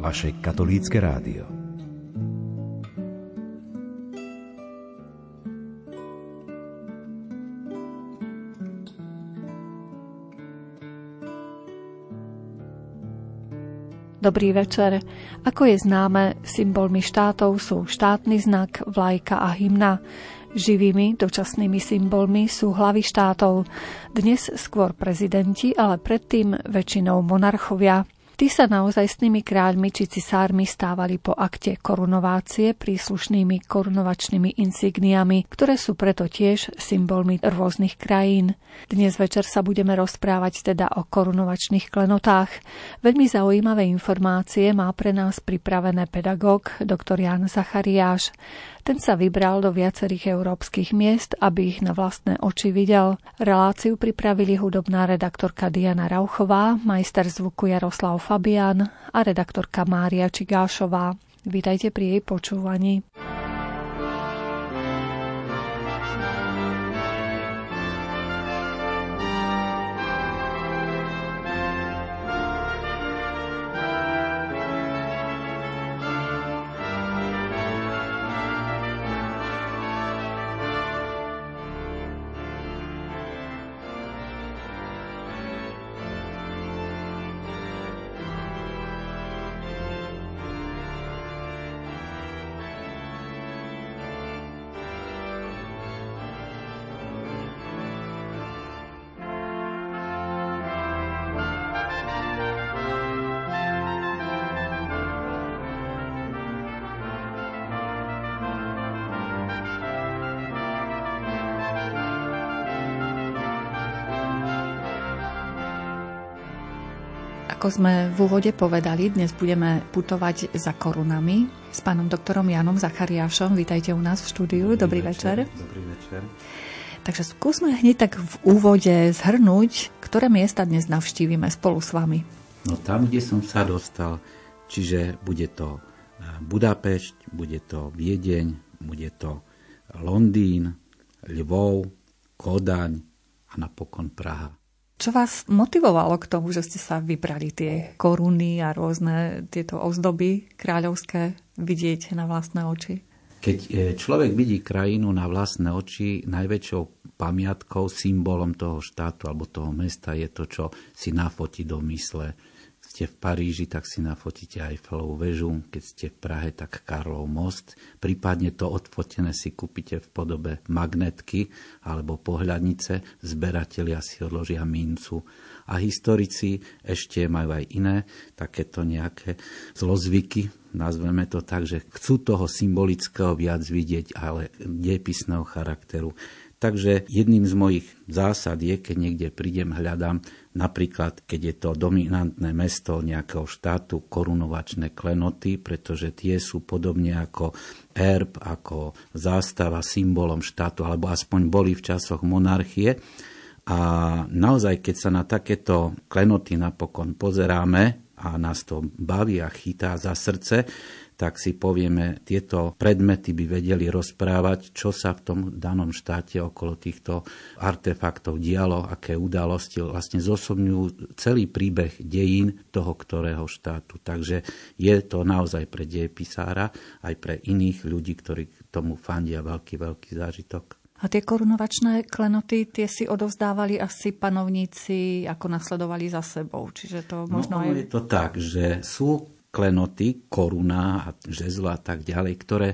vaše katolícke rádio. Dobrý večer. Ako je známe, symbolmi štátov sú štátny znak, vlajka a hymna. Živými dočasnými symbolmi sú hlavy štátov. Dnes skôr prezidenti, ale predtým väčšinou monarchovia. Tí sa naozajstnými kráľmi či cisármi stávali po akte korunovácie príslušnými korunovačnými insigniami, ktoré sú preto tiež symbolmi rôznych krajín. Dnes večer sa budeme rozprávať teda o korunovačných klenotách. Veľmi zaujímavé informácie má pre nás pripravené pedagóg dr. Jan Zachariáš. Ten sa vybral do viacerých európskych miest, aby ich na vlastné oči videl. Reláciu pripravili hudobná redaktorka Diana Rauchová, majster zvuku Jaroslav Fabian a redaktorka Mária Čigášová. Vítajte pri jej počúvaní. Ako sme v úvode povedali, dnes budeme putovať za korunami s pánom doktorom Janom Zachariášom. Vítajte u nás v štúdiu. Dobrý, Dobrý večer. večer. Dobrý večer. Takže skúsme hneď tak v úvode zhrnúť, ktoré miesta dnes navštívime spolu s vami. No tam, kde som sa dostal, čiže bude to eh, Budapešť, bude to Viedeň, bude to Londýn, Lvov, Kodaň a napokon Praha. Čo vás motivovalo k tomu, že ste sa vybrali tie koruny a rôzne tieto ozdoby kráľovské vidieť na vlastné oči? Keď e, človek vidí krajinu na vlastné oči, najväčšou pamiatkou, symbolom toho štátu alebo toho mesta je to, čo si nafotí do mysle ste v Paríži, tak si nafotíte Eiffelovú väžu, keď ste v Prahe, tak Karlov most. Prípadne to odfotené si kúpite v podobe magnetky alebo pohľadnice, zberatelia si odložia mincu. A historici ešte majú aj iné takéto nejaké zlozvyky, nazveme to tak, že chcú toho symbolického viac vidieť, ale dejepisného charakteru. Takže jedným z mojich zásad je, keď niekde prídem, hľadám napríklad, keď je to dominantné mesto nejakého štátu, korunovačné klenoty, pretože tie sú podobne ako erb, ako zástava symbolom štátu, alebo aspoň boli v časoch monarchie. A naozaj, keď sa na takéto klenoty napokon pozeráme a nás to baví a chytá za srdce, tak si povieme, tieto predmety by vedeli rozprávať, čo sa v tom danom štáte okolo týchto artefaktov dialo, aké udalosti vlastne zosobňujú celý príbeh dejín toho ktorého štátu. Takže je to naozaj pre dejepisára aj pre iných ľudí, ktorí tomu fandia veľký, veľký zážitok. A tie korunovačné klenoty, tie si odovzdávali asi panovníci, ako nasledovali za sebou. Čiže to no, možno no, aj... je to tak, že sú klenoty, koruna a žezlo a tak ďalej, ktoré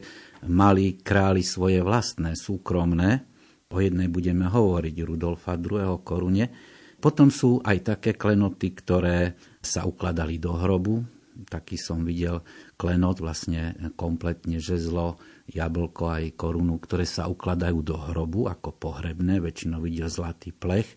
mali králi svoje vlastné, súkromné. O jednej budeme hovoriť, Rudolfa II. korune. Potom sú aj také klenoty, ktoré sa ukladali do hrobu. Taký som videl klenot, vlastne kompletne žezlo, jablko aj korunu, ktoré sa ukladajú do hrobu ako pohrebné. Väčšinou videl zlatý plech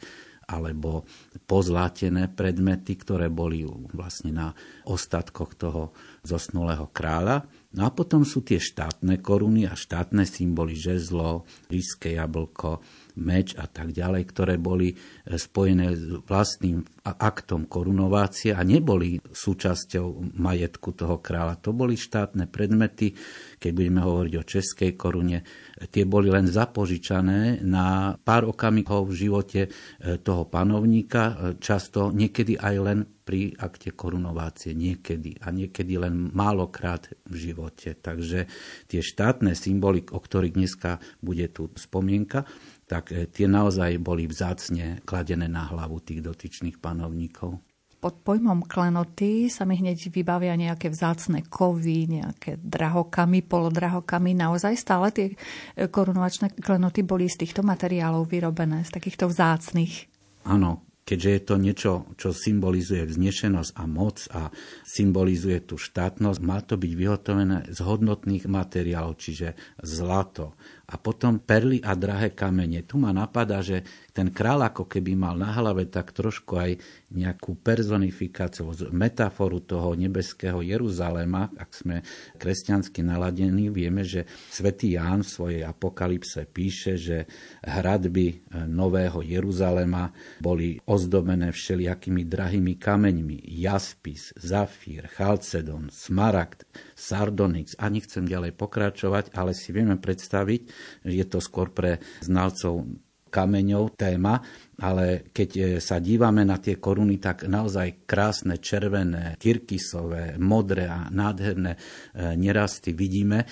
alebo pozlátené predmety, ktoré boli vlastne na ostatkoch toho zosnulého kráľa. No a potom sú tie štátne koruny a štátne symboly, žezlo, líské jablko, meč a tak ďalej, ktoré boli e, spojené s vlastným aktom korunovácie a neboli súčasťou majetku toho kráľa. To boli štátne predmety, keď budeme hovoriť o českej korune, tie boli len zapožičané na pár okamihov v živote e, toho panovníka, e, často niekedy aj len pri akte korunovácie niekedy a niekedy len málokrát v živote. Takže tie štátne symboly, o ktorých dneska bude tu spomienka, tak e, tie naozaj boli vzácne kladené na hlavu tých dotyčných panovníkov. Pod pojmom klenoty sa mi hneď vybavia nejaké vzácne kovy, nejaké drahokamy, polodrahokamy. Naozaj stále tie e, korunovačné klenoty boli z týchto materiálov vyrobené, z takýchto vzácnych. Áno, keďže je to niečo, čo symbolizuje vznešenosť a moc a symbolizuje tú štátnosť, má to byť vyhotovené z hodnotných materiálov, čiže zlato, a potom perly a drahé kamene. Tu ma napadá, že ten král ako keby mal na hlave tak trošku aj nejakú personifikáciu, metaforu toho nebeského Jeruzalema. Ak sme kresťansky naladení, vieme, že svätý Ján v svojej apokalypse píše, že hradby e, nového Jeruzalema boli ozdobené všelijakými drahými kameňmi. Jaspis, zafír, chalcedon, smaragd, sardonyx. Ani chcem ďalej pokračovať, ale si vieme predstaviť, je to skôr pre znalcov kameňov téma, ale keď e, sa dívame na tie koruny, tak naozaj krásne červené, tyrkysové, modré a nádherné e, nerasty vidíme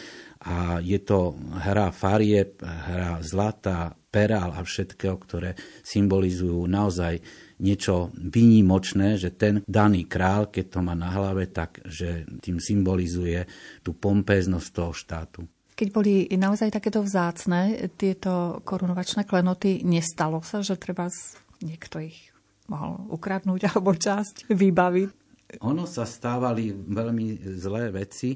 a je to hra farieb, hra zlata, perál a všetkého, ktoré symbolizujú naozaj niečo výnimočné, že ten daný král, keď to má na hlave, tak že tým symbolizuje tú pompéznosť toho štátu. Keď boli naozaj takéto vzácne tieto korunovačné klenoty, nestalo sa, že treba niekto ich mohol ukradnúť alebo časť vybaviť? Ono sa stávali veľmi zlé veci.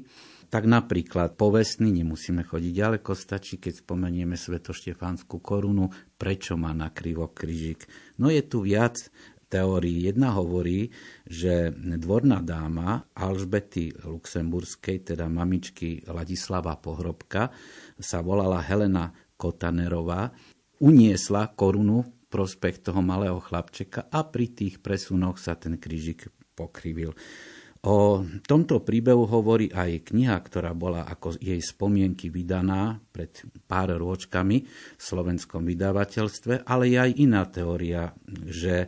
Tak napríklad povestný, nemusíme chodiť ďaleko, stačí, keď spomenieme Svetoštefánsku korunu, prečo má na krivo kryžik. No je tu viac teórií. Jedna hovorí, že dvorná dáma Alžbety Luxemburskej, teda mamičky Ladislava Pohrobka, sa volala Helena Kotanerová, uniesla korunu prospech toho malého chlapčeka a pri tých presunoch sa ten krížik pokrivil. O tomto príbehu hovorí aj kniha, ktorá bola ako jej spomienky vydaná pred pár ročkami v slovenskom vydavateľstve, ale je aj iná teória, že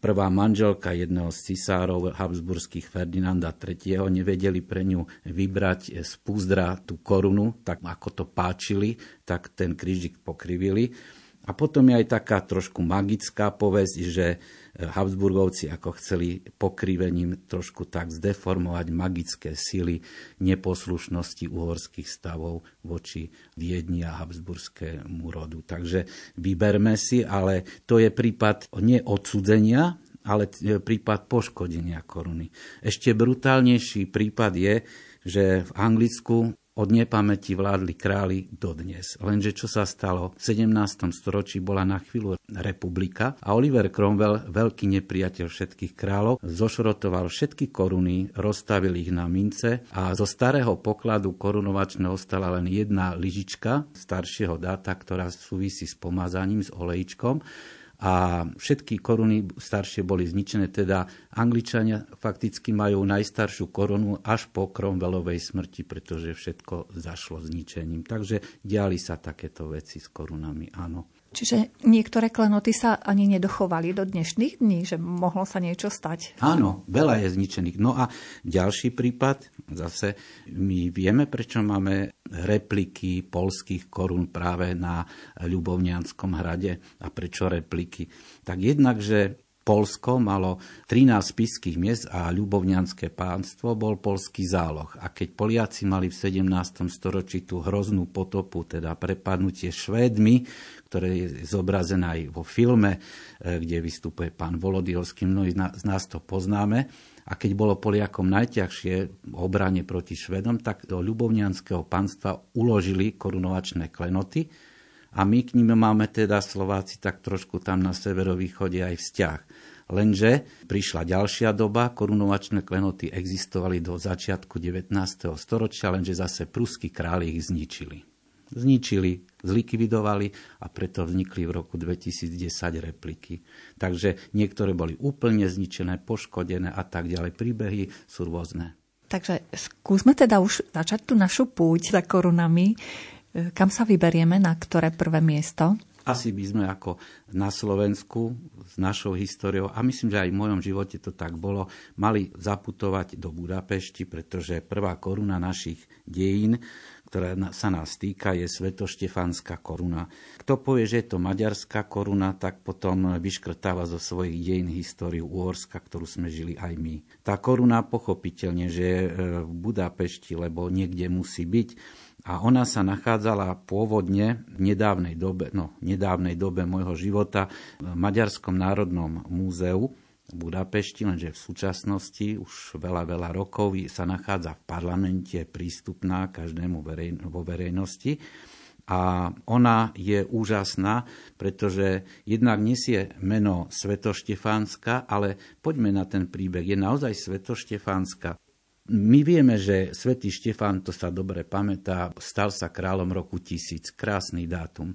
prvá manželka jedného z cisárov habsburských Ferdinanda III. nevedeli pre ňu vybrať z púzdra tú korunu, tak ako to páčili, tak ten krížik pokrivili. A potom je aj taká trošku magická povesť, že Habsburgovci ako chceli pokrivením trošku tak zdeformovať magické sily neposlušnosti uhorských stavov voči Viedni a Habsburskému rodu. Takže vyberme si, ale to je prípad nie odsudzenia, ale prípad poškodenia koruny. Ešte brutálnejší prípad je, že v Anglicku od nepamäti vládli králi dodnes. Lenže čo sa stalo? V 17. storočí bola na chvíľu republika a Oliver Cromwell, veľký nepriateľ všetkých kráľov, zošrotoval všetky koruny, rozstavil ich na mince a zo starého pokladu korunovačného ostala len jedna lyžička staršieho dáta, ktorá súvisí s pomazaním, s olejčkom a všetky koruny staršie boli zničené, teda Angličania fakticky majú najstaršiu korunu až po Cromwellovej smrti, pretože všetko zašlo zničením. Takže diali sa takéto veci s korunami, áno. Čiže niektoré klenoty sa ani nedochovali do dnešných dní, že mohlo sa niečo stať. Áno, veľa je zničených. No a ďalší prípad, zase my vieme, prečo máme repliky polských korún práve na Ľubovnianskom hrade a prečo repliky. Tak jednak, že Polsko malo 13 spiských miest a ľubovňanské pánstvo bol polský záloh. A keď Poliaci mali v 17. storočí tú hroznú potopu, teda prepadnutie Švédmi, ktoré je zobrazené aj vo filme, e, kde vystupuje pán Volodilský, mnohí z nás to poznáme, a keď bolo Poliakom najťažšie v obrane proti Švedom, tak do ľubovňanského panstva uložili korunovačné klenoty, a my k ním máme teda Slováci tak trošku tam na severovýchode aj vzťah. Lenže prišla ďalšia doba, korunovačné klenoty existovali do začiatku 19. storočia, lenže zase pruskí králi ich zničili. Zničili, zlikvidovali a preto vznikli v roku 2010 repliky. Takže niektoré boli úplne zničené, poškodené a tak ďalej. Príbehy sú rôzne. Takže skúsme teda už začať tú našu púť za korunami. Kam sa vyberieme, na ktoré prvé miesto? asi by sme ako na Slovensku s našou históriou, a myslím, že aj v mojom živote to tak bolo, mali zaputovať do Budapešti, pretože prvá koruna našich dejín, ktorá sa nás týka, je Svetoštefánska koruna. Kto povie, že je to maďarská koruna, tak potom vyškrtáva zo svojich dejín históriu Uhorska, ktorú sme žili aj my. Tá koruna pochopiteľne, že je v Budapešti, lebo niekde musí byť, a ona sa nachádzala pôvodne v nedávnej dobe, no, nedávnej dobe môjho života v Maďarskom národnom múzeu Budapešti, lenže v súčasnosti už veľa, veľa rokov sa nachádza v parlamente prístupná každému vo verejnosti. A ona je úžasná, pretože jednak nesie meno Svetoštefánska, ale poďme na ten príbeh. Je naozaj Svetoštefánska. My vieme, že svätý Štefán, to sa dobre pamätá, stal sa kráľom roku tisíc. Krásny dátum.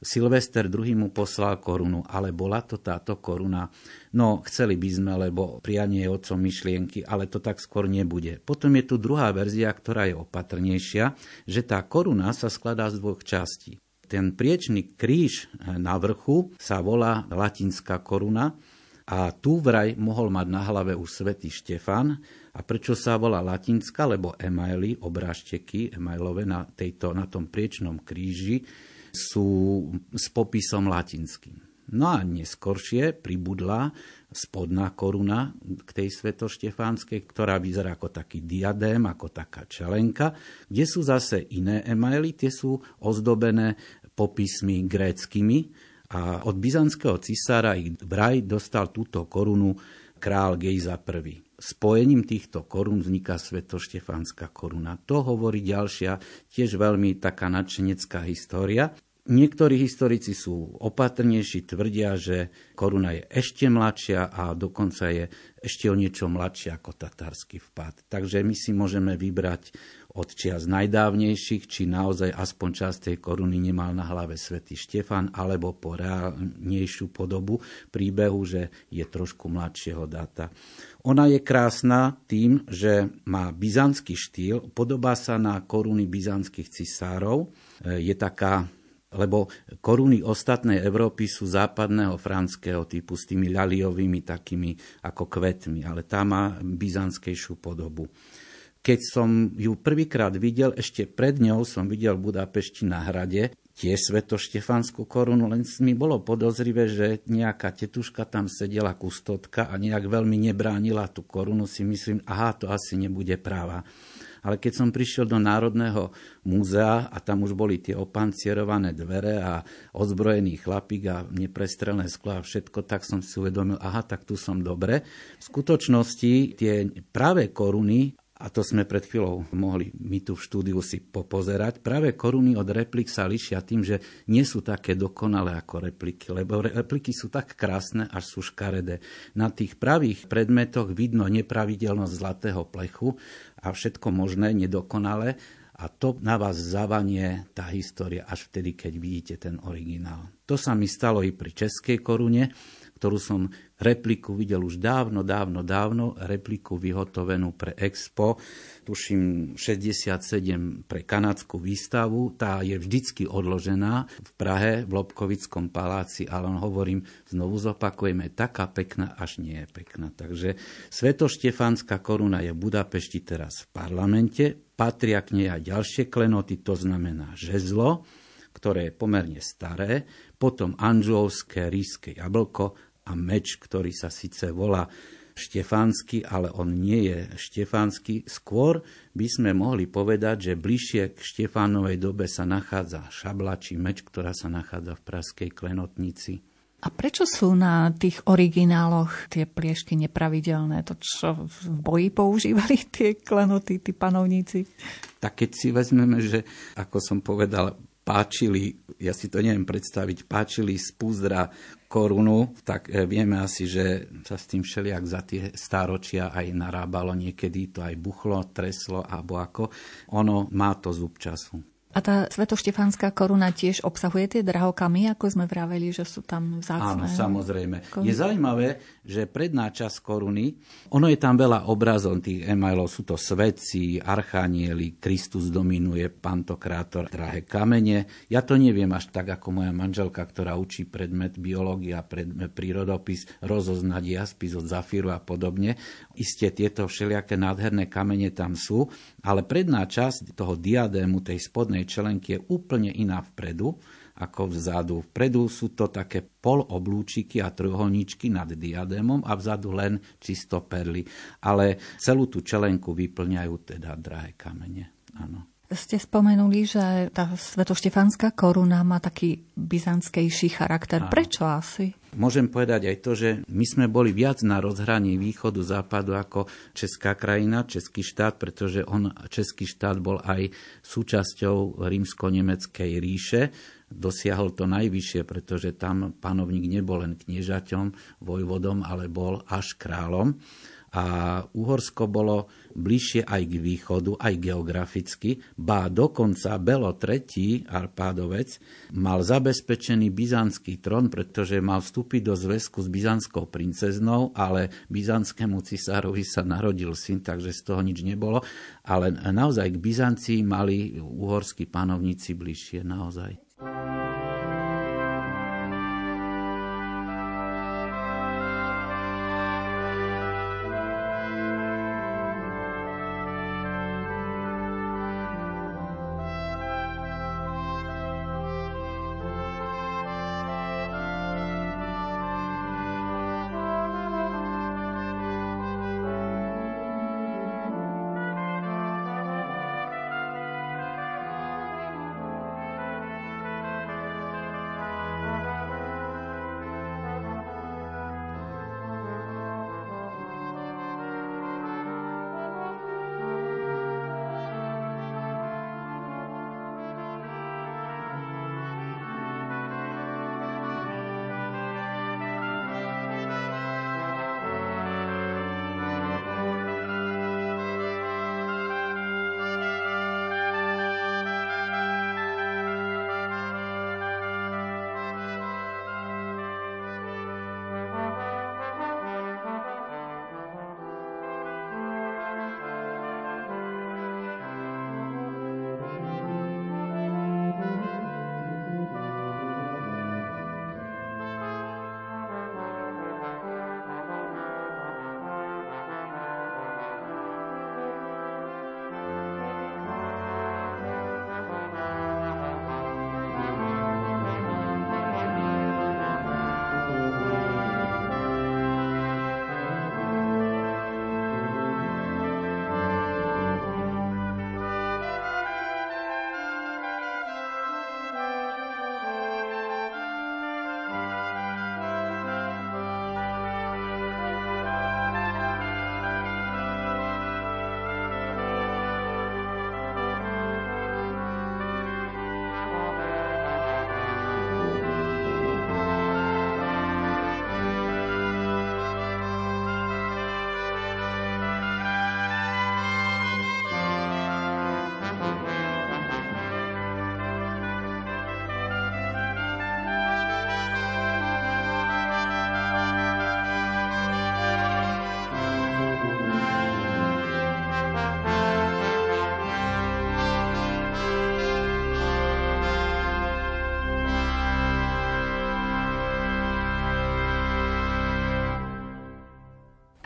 Silvester II mu poslal korunu, ale bola to táto koruna. No, chceli by sme, lebo prianie je otcom myšlienky, ale to tak skôr nebude. Potom je tu druhá verzia, ktorá je opatrnejšia, že tá koruna sa skladá z dvoch častí. Ten priečný kríž na vrchu sa volá latinská koruna a tu vraj mohol mať na hlave už svätý Štefan a prečo sa volá latinská? Lebo emaily, obrážteky emailové na, tejto, na tom priečnom kríži sú s popisom latinským. No a neskoršie pribudla spodná koruna k tej svetoštefánskej, ktorá vyzerá ako taký diadém, ako taká čelenka, kde sú zase iné emaily, tie sú ozdobené popismi gréckými a od byzantského cisára ich vraj dostal túto korunu král Gejza I spojením týchto korún vzniká Svetoštefánska koruna. To hovorí ďalšia, tiež veľmi taká nadšenecká história. Niektorí historici sú opatrnejší, tvrdia, že koruna je ešte mladšia a dokonca je ešte o niečo mladšia ako tatársky vpad. Takže my si môžeme vybrať od čias najdávnejších, či naozaj aspoň časť tej koruny nemal na hlave svätý Štefan, alebo po reálnejšiu podobu príbehu, že je trošku mladšieho data. Ona je krásna tým, že má byzantský štýl, podobá sa na koruny byzantských cisárov, je taká lebo koruny ostatnej Európy sú západného franského typu s tými ľaliovými takými ako kvetmi, ale tá má byzantskejšiu podobu. Keď som ju prvýkrát videl, ešte pred ňou som videl v Budapešti na hrade, tiež svetoštefanskú korunu, len mi bolo podozrivé, že nejaká tetuška tam sedela kustotka a nejak veľmi nebránila tú korunu, si myslím, aha, to asi nebude práva ale keď som prišiel do Národného múzea a tam už boli tie opancierované dvere a ozbrojený chlapík a neprestrelné sklo a všetko, tak som si uvedomil, aha, tak tu som dobre. V skutočnosti tie práve koruny a to sme pred chvíľou mohli my tu v štúdiu si popozerať. Práve koruny od replik sa lišia tým, že nie sú také dokonalé ako repliky, lebo repliky sú tak krásne, až sú škaredé. Na tých pravých predmetoch vidno nepravidelnosť zlatého plechu a všetko možné, nedokonalé. A to na vás zavanie tá história až vtedy, keď vidíte ten originál. To sa mi stalo i pri českej korune, ktorú som repliku videl už dávno, dávno, dávno, repliku vyhotovenú pre Expo, tuším 67 pre kanadskú výstavu. Tá je vždycky odložená v Prahe, v Lobkovickom paláci, ale on hovorím, znovu zopakujeme, taká pekná, až nie je pekná. Takže Svetoštefánska koruna je v Budapešti teraz v parlamente, patria k nej aj ďalšie klenoty, to znamená žezlo, ktoré je pomerne staré, potom anžovské ríske jablko a meč, ktorý sa síce volá štefánsky, ale on nie je štefánsky. Skôr by sme mohli povedať, že bližšie k Štefánovej dobe sa nachádza šabla či meč, ktorá sa nachádza v praskej klenotnici. A prečo sú na tých origináloch tie pliešky nepravidelné? To, čo v boji používali tie klenoty, tí panovníci? Tak keď si vezmeme, že ako som povedal, páčili, ja si to neviem predstaviť, páčili z púzdra korunu, tak e, vieme asi, že sa s tým všelijak za tie stáročia aj narábalo, niekedy to aj buchlo, treslo alebo ako. Ono má to zub času. A tá svetoštefánska koruna tiež obsahuje tie drahokamy, ako sme vraveli, že sú tam vzácne? Áno, samozrejme. Koruny. Je zaujímavé, že predná časť koruny, ono je tam veľa obrazov tých emailov, sú to svetci, archanieli, Kristus dominuje, pantokrátor, drahé kamene. Ja to neviem až tak, ako moja manželka, ktorá učí predmet biológia, predmet prírodopis, rozoznať jaspis od zafíru a podobne. Isté tieto všelijaké nádherné kamene tam sú, ale predná časť toho diadému, tej spodnej hornej čelenky je úplne iná vpredu ako vzadu. Vpredu sú to také poloblúčiky a trojuholníčky nad diadémom a vzadu len čisto perly. Ale celú tú čelenku vyplňajú teda drahé kamene. Áno. Ste spomenuli, že tá svetoštefánska koruna má taký byzantskejší charakter. Áno. Prečo asi? Môžem povedať aj to, že my sme boli viac na rozhraní východu, západu ako česká krajina, český štát, pretože on, český štát bol aj súčasťou rímsko-nemeckej ríše. Dosiahol to najvyššie, pretože tam panovník nebol len kniežaťom, vojvodom, ale bol až kráľom a Uhorsko bolo bližšie aj k východu, aj geograficky, ba dokonca Belo III, Arpádovec, mal zabezpečený byzantský trón, pretože mal vstúpiť do zväzku s byzantskou princeznou, ale byzantskému cisárovi sa narodil syn, takže z toho nič nebolo. Ale naozaj k Byzancii mali uhorskí panovníci bližšie, naozaj.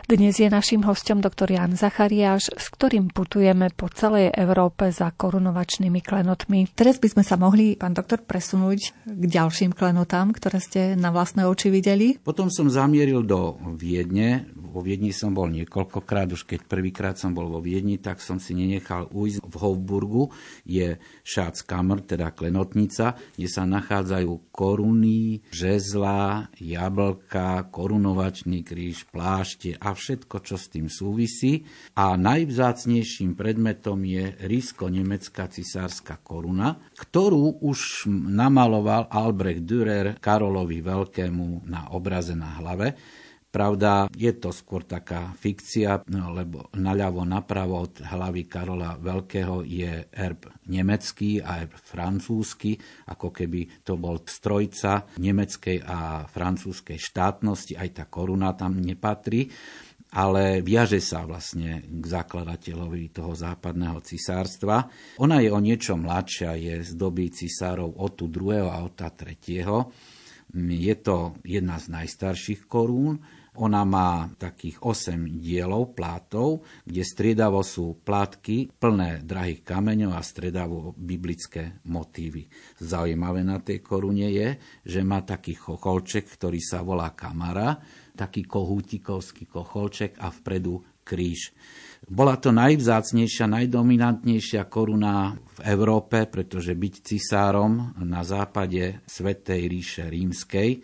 Dnes je našim hostom doktor Jan Zachariáš, s ktorým putujeme po celej Európe za korunovačnými klenotmi. Teraz by sme sa mohli, pán doktor, presunúť k ďalším klenotám, ktoré ste na vlastné oči videli. Potom som zamieril do Viedne, vo Viedni som bol niekoľkokrát, už keď prvýkrát som bol vo Viedni, tak som si nenechal ujsť. V Hofburgu je Schatzkammer, teda klenotnica, kde sa nachádzajú koruny, žezla, jablka, korunovačný kríž, plášte a všetko, čo s tým súvisí. A najvzácnejším predmetom je rísko-nemecká cisárska koruna, ktorú už namaloval Albrecht Dürer Karolovi Veľkému na obraze na hlave. Pravda, je to skôr taká fikcia, no, lebo naľavo napravo od hlavy Karola Veľkého je erb nemecký a erb francúzsky, ako keby to bol strojca nemeckej a francúzskej štátnosti, aj tá koruna tam nepatrí ale viaže sa vlastne k zakladateľovi toho západného cisárstva. Ona je o niečo mladšia, je z doby cisárov Otu II. a Ota III. Je to jedna z najstarších korún. Ona má takých 8 dielov plátov, kde striedavo sú plátky plné drahých kameňov a striedavo biblické motívy. Zaujímavé na tej korune je, že má taký chocholček, ktorý sa volá kamara, taký kohútikovský kocholček a vpredu kríž. Bola to najvzácnejšia, najdominantnejšia koruna v Európe, pretože byť cisárom na západe Svetej ríše rímskej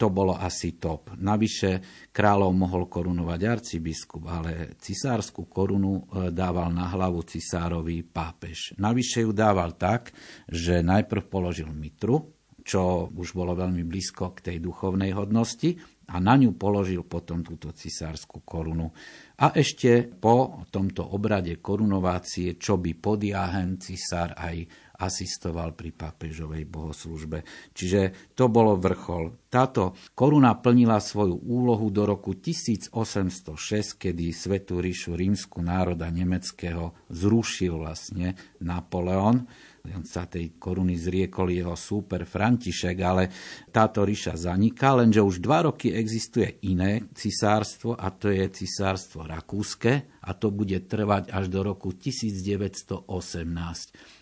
to bolo asi top. Navyše kráľov mohol korunovať arcibiskup, ale cisárskú korunu e, dával na hlavu cisárovi pápež. Navyše ju dával tak, že najprv položil mitru, čo už bolo veľmi blízko k tej duchovnej hodnosti, a na ňu položil potom túto cisárskú korunu. A ešte po tomto obrade korunovácie, čo by podiahen cisár aj asistoval pri pápežovej bohoslužbe. Čiže to bolo vrchol. Táto koruna plnila svoju úlohu do roku 1806, kedy Svetú ríšu rímsku národa nemeckého zrušil vlastne Napoleon on sa tej koruny zriekol jeho súper František, ale táto ríša zaniká, lenže už dva roky existuje iné cisárstvo a to je cisárstvo rakúske a to bude trvať až do roku 1918.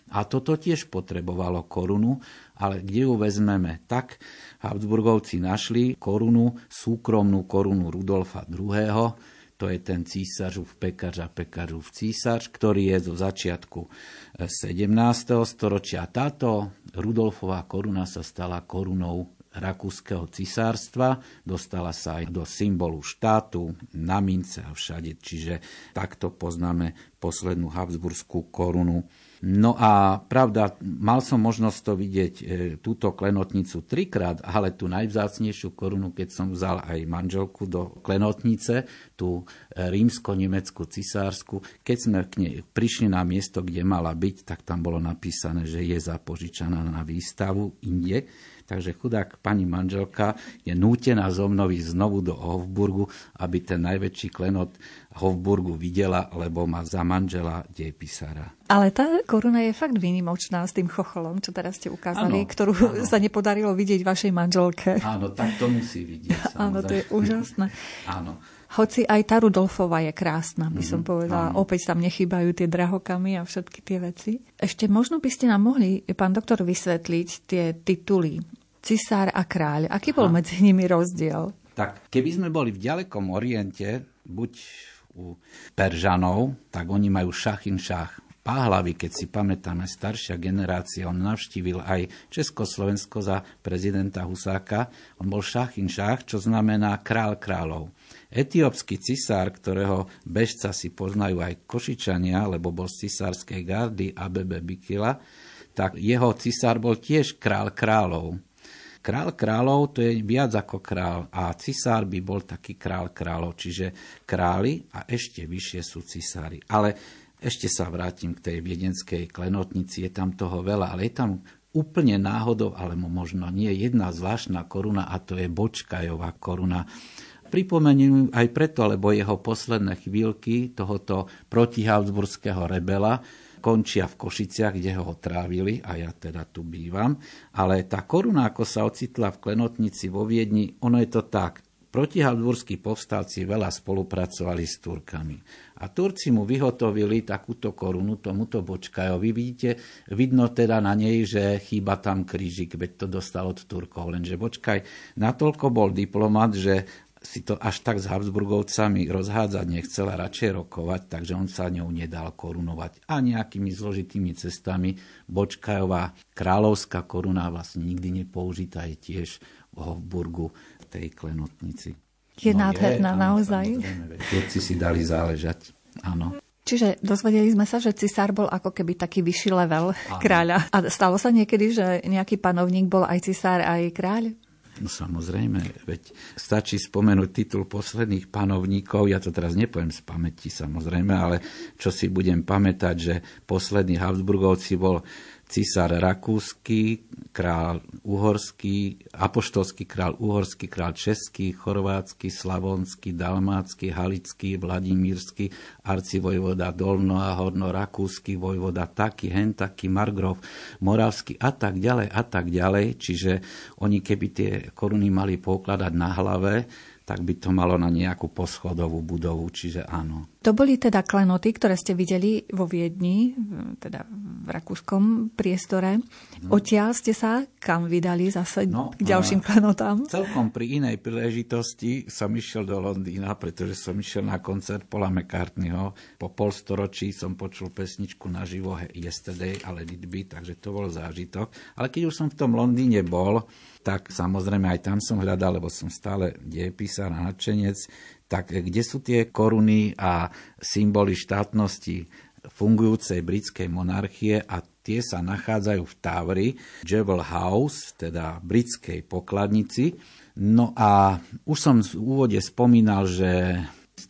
A toto tiež potrebovalo korunu, ale kde ju vezmeme? Tak Habsburgovci našli korunu, súkromnú korunu Rudolfa II., to je ten císařov pekař a pekařov císař, ktorý je zo začiatku 17. Eh, storočia. Táto Rudolfová koruna sa stala korunou rakúskeho cisárstva, dostala sa aj do symbolu štátu, na mince a všade, čiže takto poznáme poslednú Habsburskú korunu No a pravda, mal som možnosť to vidieť e, túto klenotnicu trikrát, ale tú najvzácnejšiu korunu, keď som vzal aj manželku do klenotnice, tú e, rímsko-nemeckú cisársku, keď sme k nej prišli na miesto, kde mala byť, tak tam bolo napísané, že je zapožičaná na výstavu inde. Takže chudák pani manželka je nútená zomnoviť znovu do Hofburgu, aby ten najväčší klenot Hofburgu videla, lebo má za manžela dejpisára. Ale tá koruna je fakt výnimočná s tým chocholom, čo teraz ste ukázali, ano, ktorú ano. sa nepodarilo vidieť vašej manželke. Áno, tak to musí vidieť. Áno, to je úžasné. Áno. Hoci aj tá Rudolfova je krásna, by som mm, povedala. Áno. Opäť tam nechýbajú tie drahokamy a všetky tie veci. Ešte možno by ste nám mohli, pán doktor, vysvetliť tie tituly cisár a kráľ. Aký bol Aha. medzi nimi rozdiel? Tak keby sme boli v ďalekom Oriente, buď u Peržanov, tak oni majú šachin šach. Páhlavy, keď si pamätáme, staršia generácia, on navštívil aj Československo za prezidenta Husáka. On bol šachin šach, čo znamená král kráľov. Etiópsky cisár, ktorého bežca si poznajú aj Košičania, lebo bol z cisárskej gardy Abebe Bikila, tak jeho cisár bol tiež král kráľov. Král kráľov to je viac ako král a cisár by bol taký král kráľov, čiže králi a ešte vyššie sú cisári. Ale ešte sa vrátim k tej viedenskej klenotnici, je tam toho veľa, ale je tam úplne náhodou, ale možno nie jedna zvláštna koruna a to je Bočkajová koruna. Pripomeniem aj preto, lebo jeho posledné chvíľky tohoto protihabsburského rebela končia v Košiciach, kde ho trávili a ja teda tu bývam. Ale tá koruna, ako sa ocitla v Klenotnici vo Viedni, ono je to tak. Protihabdvorskí povstalci veľa spolupracovali s Turkami. A Turci mu vyhotovili takúto korunu tomuto Bočkajovi. Vidíte, vidno teda na nej, že chýba tam krížik, veď to dostal od Turkov. Lenže Bočkaj natoľko bol diplomat, že si to až tak s Habsburgovcami rozhádzať nechcel a radšej rokovať, takže on sa ňou nedal korunovať. A nejakými zložitými cestami Bočkajová kráľovská koruna vlastne nikdy nepoužitá je tiež v Hofburgu v tej klenotnici. Je no nádherná je, naozaj. Turci si dali záležať, áno. Čiže dozvedeli sme sa, že cisár bol ako keby taký vyšší level Áno. kráľa. A stalo sa niekedy, že nejaký panovník bol aj cisár, aj kráľ? No samozrejme, veď stačí spomenúť titul posledných panovníkov, ja to teraz nepoviem z pamäti samozrejme, ale čo si budem pamätať, že posledný Habsburgovci bol cisár rakúsky, král uhorský, apoštolský král uhorský, král český, chorvátsky, slavonský, dalmátsky, halický, vladimírsky, arcivojvoda dolno a horno, rakúsky vojvoda taký, hen taký, margrov, moravský a tak ďalej a tak ďalej. Čiže oni keby tie koruny mali pokladať na hlave, tak by to malo na nejakú poschodovú budovu, čiže áno. To boli teda klenoty, ktoré ste videli vo Viedni, teda v rakúskom priestore. No. Odtiaľ ste sa kam vydali zase no, k ďalším klenotám? Celkom pri inej príležitosti som išiel do Londýna, pretože som išiel na koncert Paula McCartneyho. Po polstoročí som počul pesničku naživo Yesterday ale It takže to bol zážitok. Ale keď už som v tom Londýne bol, tak samozrejme aj tam som hľadal, lebo som stále dejepísar a nadšenec, tak kde sú tie koruny a symboly štátnosti fungujúcej britskej monarchie a tie sa nachádzajú v Távri, Jewel House, teda britskej pokladnici. No a už som v úvode spomínal, že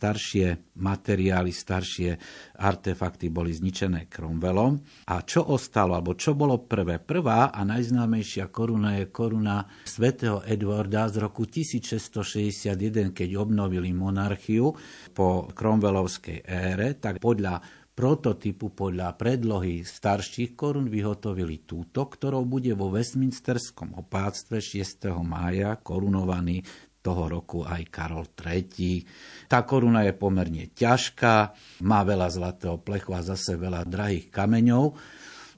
staršie materiály, staršie artefakty boli zničené Cromwellom. A čo ostalo, alebo čo bolo prvé? Prvá a najznámejšia koruna je koruna svätého Edwarda z roku 1661, keď obnovili monarchiu po Cromwellovskej ére, tak podľa prototypu podľa predlohy starších korun vyhotovili túto, ktorou bude vo Westminsterskom opáctve 6. mája korunovaný toho roku aj Karol III. Tá koruna je pomerne ťažká, má veľa zlatého plechu a zase veľa drahých kameňov.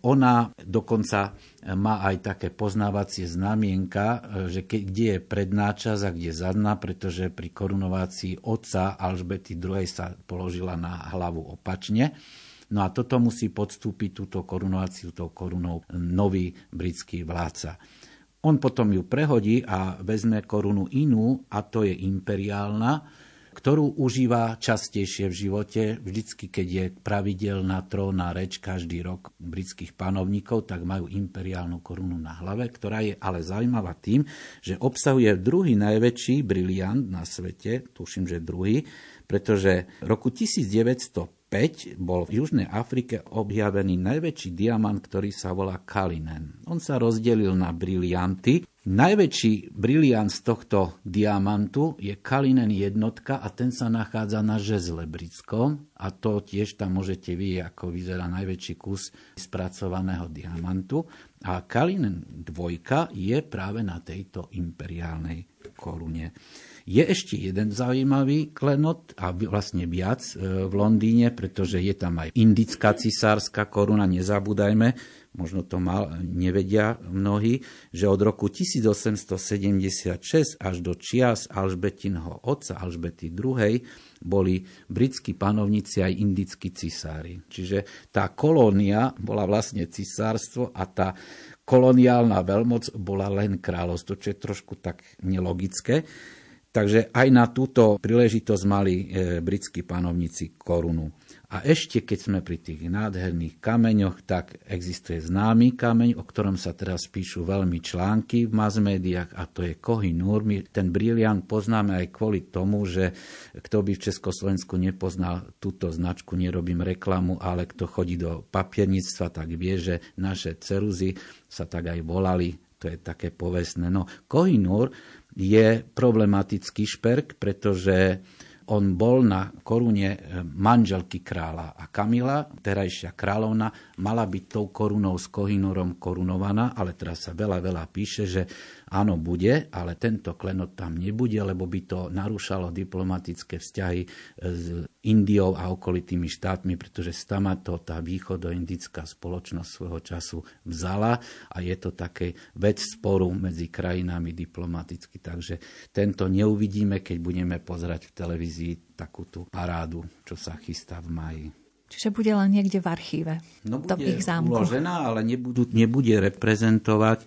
Ona dokonca má aj také poznávacie znamienka, že kde je predná časť a kde zadná, pretože pri korunovácii otca Alžbety II sa položila na hlavu opačne. No a toto musí podstúpiť túto korunováciu tou korunou nový britský vládca. On potom ju prehodí a vezme korunu inú, a to je imperiálna, ktorú užíva častejšie v živote. Vždycky, keď je pravidelná tróna reč každý rok britských panovníkov, tak majú imperiálnu korunu na hlave, ktorá je ale zaujímavá tým, že obsahuje druhý najväčší briliant na svete, tuším, že druhý, pretože roku 1905 5 bol v Južnej Afrike objavený najväčší diamant, ktorý sa volá Kalinen. On sa rozdelil na brilianty. Najväčší briliant z tohto diamantu je Kalinen jednotka a ten sa nachádza na žezle britskom a to tiež tam môžete vidieť, ako vyzerá najväčší kus spracovaného diamantu. A Kalinen dvojka je práve na tejto imperiálnej korune. Je ešte jeden zaujímavý klenot a vlastne viac e, v Londýne, pretože je tam aj indická cisárska koruna, nezabúdajme, možno to mal, nevedia mnohí, že od roku 1876 až do čias Alžbetinho otca Alžbety II boli britskí panovníci aj indickí cisári. Čiže tá kolónia bola vlastne cisárstvo a tá koloniálna veľmoc bola len kráľovstvo, čo je trošku tak nelogické. Takže aj na túto príležitosť mali e, britskí panovníci korunu. A ešte keď sme pri tých nádherných kameňoch, tak existuje známy kameň, o ktorom sa teraz píšu veľmi články v mass a to je Kohinúr. My ten briliant poznáme aj kvôli tomu, že kto by v Československu nepoznal túto značku, nerobím reklamu, ale kto chodí do papierníctva, tak vie, že naše ceruzy sa tak aj volali to je také povestné. No, Kohinúr je problematický šperk, pretože on bol na korune eh, manželky kráľa a Kamila, terajšia kráľovna, mala byť tou korunou s Kohinorom korunovaná, ale teraz sa veľa, veľa píše, že áno, bude, ale tento klenot tam nebude, lebo by to narúšalo diplomatické vzťahy eh, s Indiou a okolitými štátmi, pretože stama to tá východoindická spoločnosť svojho času vzala a je to také vec sporu medzi krajinami diplomaticky. Takže tento neuvidíme, keď budeme pozerať v televízii takú tú parádu, čo sa chystá v maji. Čiže bude len niekde v archíve. No bude ich uložená, ale nebudú, nebude reprezentovať e,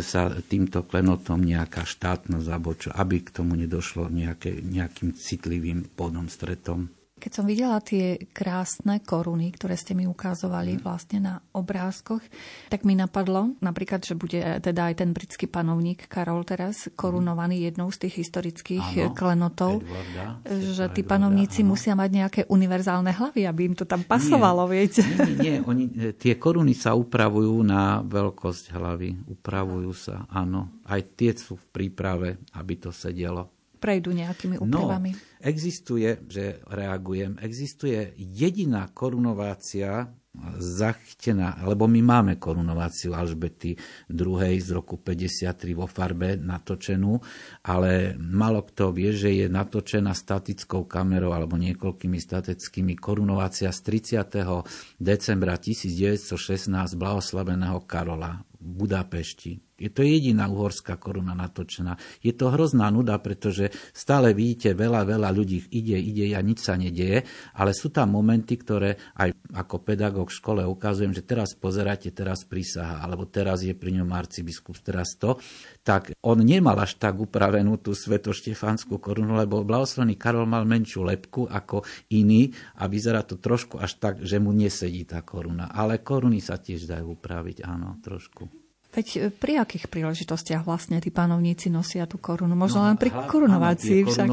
sa týmto klenotom nejaká štátna alebo aby k tomu nedošlo nejaké, nejakým citlivým podom stretom. Keď som videla tie krásne koruny, ktoré ste mi ukázovali vlastne na obrázkoch, tak mi napadlo napríklad, že bude teda aj ten britský panovník Karol teraz korunovaný jednou z tých historických áno, klenotov, Edwarda, že tí panovníci áno. musia mať nejaké univerzálne hlavy, aby im to tam pasovalo, nie, viete. Nie, nie, oni, tie koruny sa upravujú na veľkosť hlavy, upravujú sa, áno. Aj tie sú v príprave, aby to sedelo prejdú nejakými no, úpravami? No, existuje, že reagujem, existuje jediná korunovácia zachtená, lebo my máme korunováciu Alžbety II. z roku 53 vo farbe natočenú, ale malo kto vie, že je natočená statickou kamerou alebo niekoľkými statickými korunovácia z 30. decembra 1916 blahoslaveného Karola v Budapešti. Je to jediná uhorská koruna natočená. Je to hrozná nuda, pretože stále vidíte, veľa, veľa ľudí ide, ide a nič sa nedieje, ale sú tam momenty, ktoré aj ako pedagóg v škole ukazujem, že teraz pozeráte, teraz prísaha, alebo teraz je pri ňom arcibiskup, teraz to, tak on nemal až tak upravenú tú svetoštefanskú korunu, lebo blahoslavný Karol mal menšiu lepku ako iný a vyzerá to trošku až tak, že mu nesedí tá koruna. Ale koruny sa tiež dajú upraviť, áno, trošku. Veď e, pri akých príležitostiach vlastne tí panovníci nosia tú korunu? Možno no, len pri korunovácii však.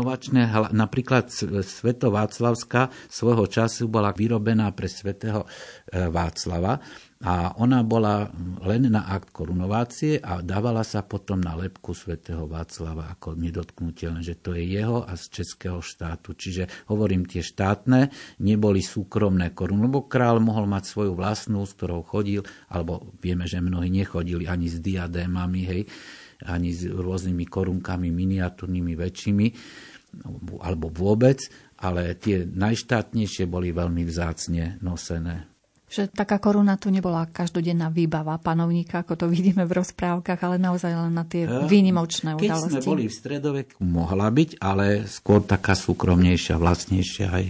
napríklad Sveto Václavská svojho času bola vyrobená pre svätého Václava a ona bola len na akt korunovácie a dávala sa potom na lepku svätého Václava ako nedotknutelné, že to je jeho a z českého štátu. Čiže hovorím tie štátne, neboli súkromné koruny, lebo král mohol mať svoju vlastnú, s ktorou chodil, alebo vieme, že mnohí nechodili ani s diadémami, hej, ani s rôznymi korunkami miniatúrnymi, väčšími, alebo vôbec, ale tie najštátnejšie boli veľmi vzácne nosené že taká koruna tu nebola každodenná výbava panovníka, ako to vidíme v rozprávkach, ale naozaj len na tie výnimočné Keď udalosti. Keď sme boli v stredoveku, mohla byť, ale skôr taká súkromnejšia, vlastnejšia aj.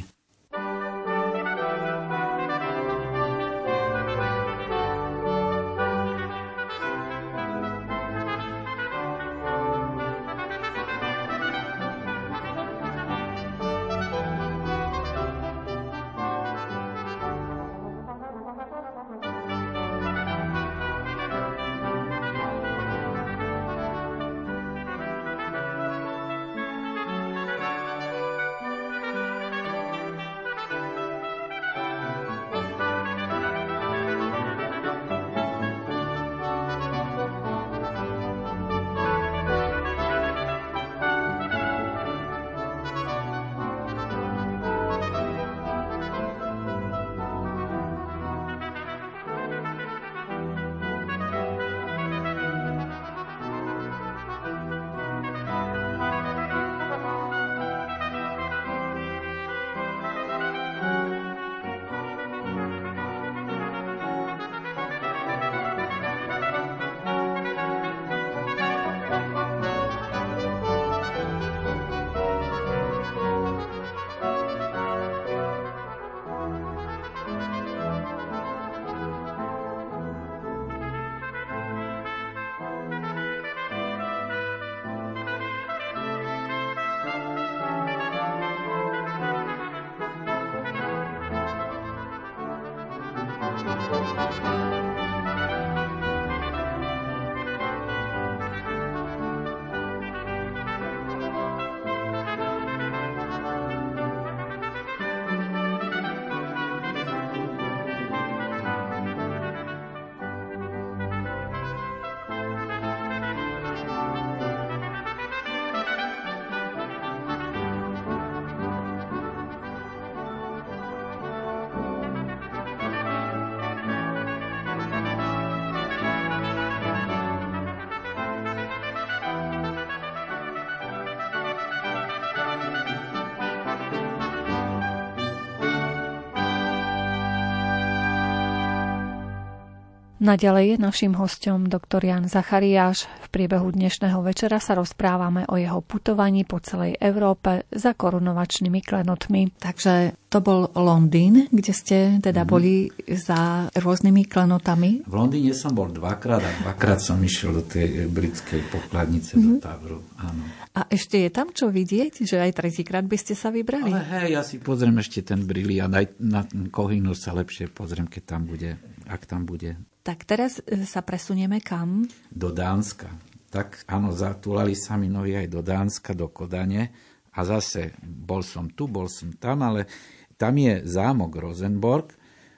Naďalej je našim hostom doktor Jan Zachariáš. V priebehu dnešného večera sa rozprávame o jeho putovaní po celej Európe za korunovačnými klenotmi. Takže to bol Londýn, kde ste teda mm. boli za rôznymi klenotami. V Londýne som bol dvakrát a dvakrát som išiel do tej britskej pokladnice mm. do mhm. Tavru. Áno. A ešte je tam čo vidieť, že aj tretíkrát by ste sa vybrali? Ale hej, ja si pozriem ešte ten briliant, aj na Kohinu sa lepšie pozriem, keď tam bude, ak tam bude. Tak teraz e, sa presunieme kam? Do Dánska. Tak áno, zatúlali sa mi nohy aj do Dánska, do Kodane. A zase bol som tu, bol som tam, ale tam je zámok Rosenborg,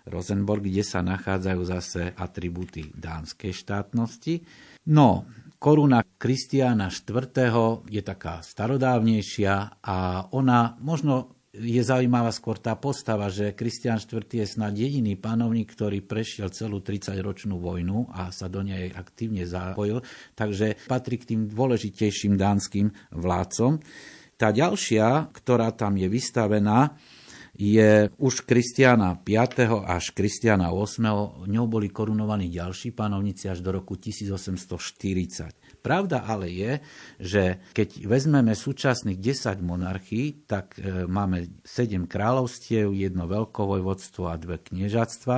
Rosenborg, kde sa nachádzajú zase atribúty dánskej štátnosti. No, koruna Kristiána IV. je taká starodávnejšia a ona možno je zaujímavá skôr tá postava, že Kristián IV. je snad jediný panovník, ktorý prešiel celú 30-ročnú vojnu a sa do nej aktívne zapojil, takže patrí k tým dôležitejším dánskym vládcom. Tá ďalšia, ktorá tam je vystavená, je už Kristiana 5. až Kristiana 8. ňou boli korunovaní ďalší panovníci až do roku 1840. Pravda ale je, že keď vezmeme súčasných 10 monarchií, tak e, máme 7 kráľovstiev, jedno veľkovojvodstvo a dve kniežatstva,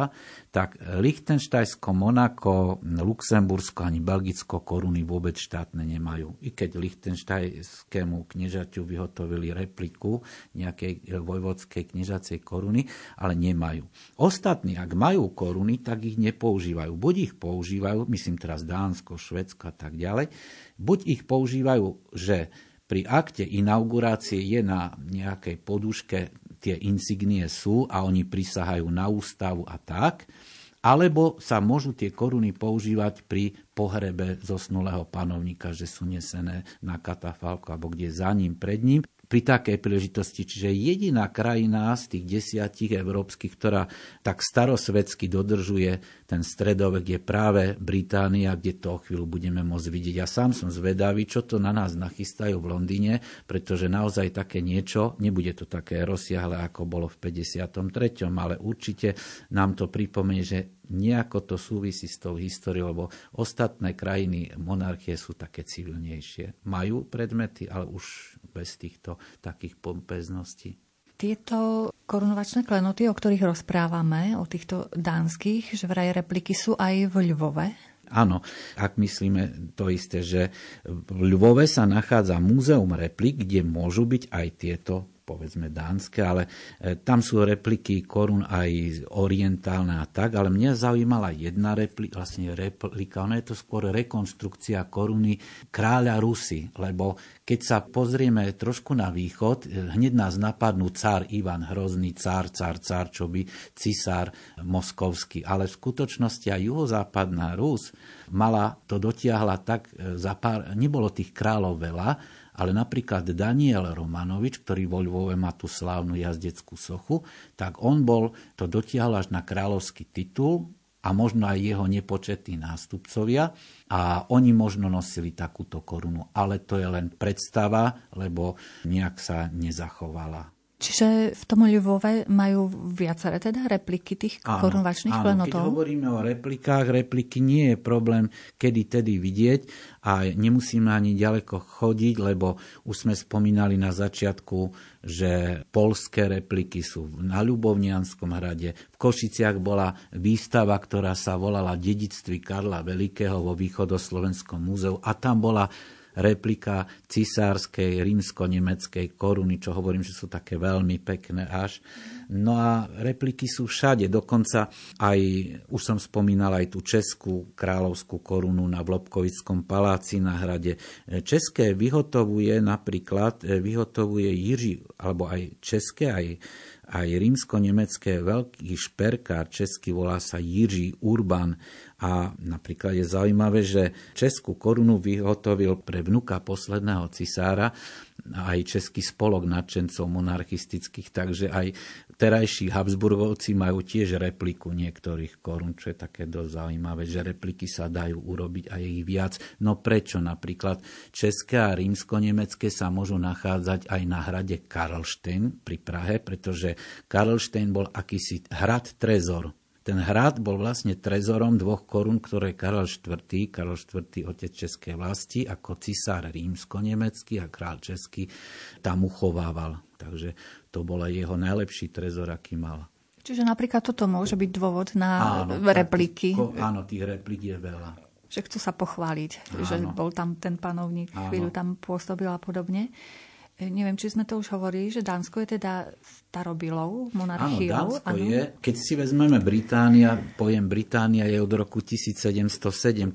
tak Lichtenštajsko, Monako, Luxembursko ani Belgicko koruny vôbec štátne nemajú. I keď Lichtenštajskému kniežaťu vyhotovili repliku nejakej vojvodskej kniežacej koruny, ale nemajú. Ostatní, ak majú koruny, tak ich nepoužívajú. Buď ich používajú, myslím teraz Dánsko, Švedsko a tak ďalej, buď ich používajú, že pri akte inaugurácie je na nejakej poduške tie insignie sú a oni prisahajú na ústavu a tak, alebo sa môžu tie koruny používať pri pohrebe zosnulého panovníka, že sú nesené na katafalku alebo kde za ním, pred ním pri takej príležitosti. Čiže jediná krajina z tých desiatich európskych, ktorá tak starosvedsky dodržuje ten stredovek, je práve Británia, kde to chvíľu budeme môcť vidieť. Ja sám som zvedavý, čo to na nás nachystajú v Londýne, pretože naozaj také niečo, nebude to také rozsiahle, ako bolo v 53., ale určite nám to pripomenie, že nejako to súvisí s tou históriou, lebo ostatné krajiny monarchie sú také civilnejšie. Majú predmety, ale už bez týchto takých pompezností. Tieto korunovačné klenoty, o ktorých rozprávame, o týchto dánskych, že vraj repliky sú aj v Ľvove. Áno, ak myslíme to isté, že v Ľvove sa nachádza múzeum replik, kde môžu byť aj tieto povedzme dánske, ale e, tam sú repliky korun aj orientálne a tak, ale mňa zaujímala jedna replika, vlastne replika, ona je to skôr rekonstrukcia koruny kráľa Rusy, lebo keď sa pozrieme trošku na východ, e, hneď nás napadnú cár Ivan Hrozný, cár, cár, cár, čo by cisár moskovský, ale v skutočnosti aj juhozápadná Rus mala, to dotiahla tak, e, za pár, nebolo tých kráľov veľa, ale napríklad Daniel Romanovič, ktorý vo Lvove má tú slávnu jazdeckú sochu, tak on bol, to dotiahol až na kráľovský titul a možno aj jeho nepočetní nástupcovia a oni možno nosili takúto korunu, ale to je len predstava, lebo nejak sa nezachovala. Čiže v tom Ľubove majú viaceré teda repliky tých áno, korunovačných áno, klenotov? Keď hovoríme o replikách, repliky nie je problém kedy tedy vidieť a nemusíme ani ďaleko chodiť, lebo už sme spomínali na začiatku, že polské repliky sú na Ľubovnianskom hrade. V Košiciach bola výstava, ktorá sa volala Dedictví Karla Velikého vo východoslovenskom múzeu a tam bola replika cisárskej rímsko-nemeckej koruny, čo hovorím, že sú také veľmi pekné až. No a repliky sú všade, dokonca aj, už som spomínal aj tú českú kráľovskú korunu na Vlobkovickom paláci na hrade. České vyhotovuje napríklad, vyhotovuje Jiří, alebo aj české, aj aj rímsko-nemecké veľký šperkár český volá sa Jiří Urban a napríklad je zaujímavé, že českú korunu vyhotovil pre vnuka posledného cisára aj český spolok nadšencov monarchistických, takže aj terajší Habsburgovci majú tiež repliku niektorých korun, čo je také dosť zaujímavé, že repliky sa dajú urobiť aj ich viac. No prečo napríklad české a rímsko-nemecké sa môžu nachádzať aj na hrade Karlštejn pri Prahe, pretože Karlštejn bol akýsi hrad trezor ten hrad bol vlastne trezorom dvoch korún, ktoré Karol IV., Karol IV. otec Českej vlasti, ako cisár rímsko-nemecký a král Český, tam uchovával. Takže to bol jeho najlepší trezor, aký mal. Čiže napríklad toto môže byť dôvod na áno, repliky. Tých, áno, tých replik je veľa. Že chcú sa pochváliť, áno. že bol tam ten panovník, áno. chvíľu tam pôsobil a podobne. Neviem, či sme to už hovorili, že Dánsko je teda starobilou monarchiou. Áno, Dánsko áno. je. Keď si vezmeme Británia, pojem Británia je od roku 1707,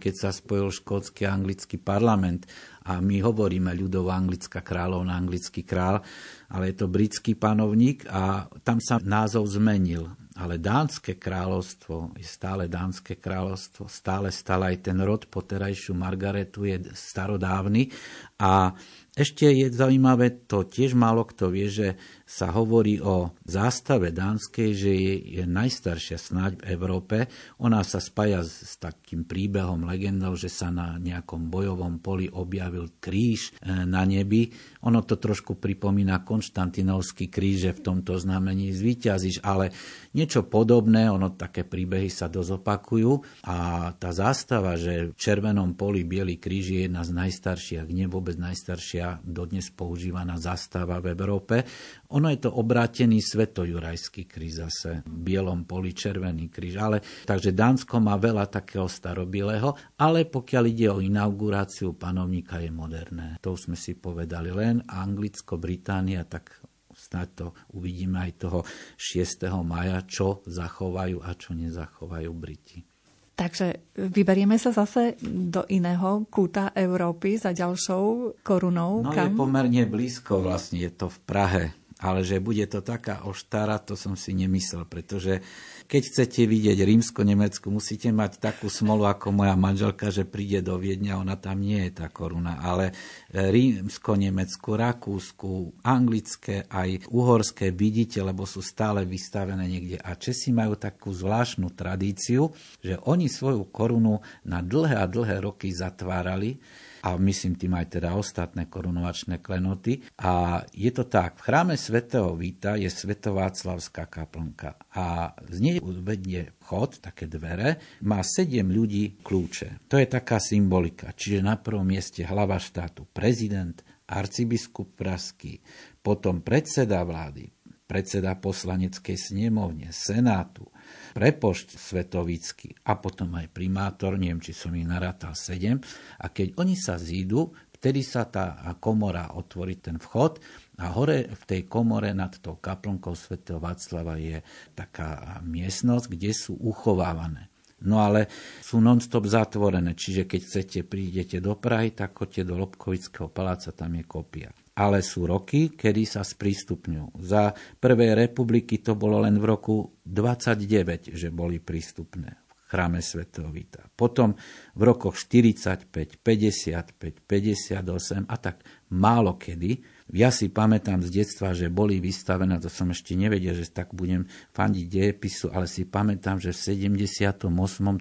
keď sa spojil škótsky a anglický parlament a my hovoríme ľudovo anglická kráľovna, anglický král, ale je to britský panovník a tam sa názov zmenil. Ale dánske kráľovstvo je stále dánske kráľovstvo, stále stále aj ten rod po terajšiu Margaretu je starodávny a ešte je zaujímavé, to tiež málo kto vie, že sa hovorí o zástave dánskej, že je, najstaršia snáď v Európe. Ona sa spája s, s takým príbehom, legendou, že sa na nejakom bojovom poli objavil kríž e, na nebi. Ono to trošku pripomína Konštantinovský kríž, že v tomto znamení zvíťazíš, ale niečo podobné, ono také príbehy sa dosť opakujú a tá zástava, že v červenom poli biely kríž je jedna z najstarších, ak nie vôbec najstaršia, dodnes používaná zástava v Európe. Ono je to obrátený svetojurajský kríž zase, bielom poli červený kríž. Ale, takže Dánsko má veľa takého starobilého, ale pokiaľ ide o inauguráciu panovníka je moderné. To už sme si povedali. Len Anglicko, Británia, tak snáď to uvidíme aj toho 6. maja, čo zachovajú a čo nezachovajú Briti. Takže vyberieme sa zase do iného kúta Európy za ďalšou korunou. No kam? je pomerne blízko, vlastne je to v Prahe ale že bude to taká oštára, to som si nemyslel, pretože keď chcete vidieť Rímsko-Nemecku, musíte mať takú smolu ako moja manželka, že príde do Viedňa, ona tam nie je tá koruna, ale Rímsko-Nemecku, Rakúsku, anglické aj uhorské vidíte, lebo sú stále vystavené niekde. A Česi majú takú zvláštnu tradíciu, že oni svoju korunu na dlhé a dlhé roky zatvárali, a myslím tým aj teda ostatné korunovačné klenoty. A je to tak, v chráme svätého Víta je Svetováclavská kaplnka a z nej vedie vchod, také dvere, má sedem ľudí kľúče. To je taká symbolika. Čiže na prvom mieste hlava štátu, prezident, arcibiskup Praský, potom predseda vlády, predseda poslaneckej snemovne, senátu, prepošť Svetovický a potom aj primátor, neviem, či som ich narátal sedem. A keď oni sa zídu, vtedy sa tá komora otvorí, ten vchod a hore v tej komore nad tou kaplnkou svätého Václava je taká miestnosť, kde sú uchovávané. No ale sú non-stop zatvorené, čiže keď chcete, prídete do Prahy, tak choďte do Lobkovického paláca, tam je kopia ale sú roky, kedy sa sprístupňujú. Za prvej republiky to bolo len v roku 29, že boli prístupné v chráme Svetovita. Potom v rokoch 45, 55, 58 a tak málo kedy ja si pamätám z detstva, že boli vystavené, to som ešte nevedel, že tak budem fandiť dejepisu, ale si pamätám, že v 78.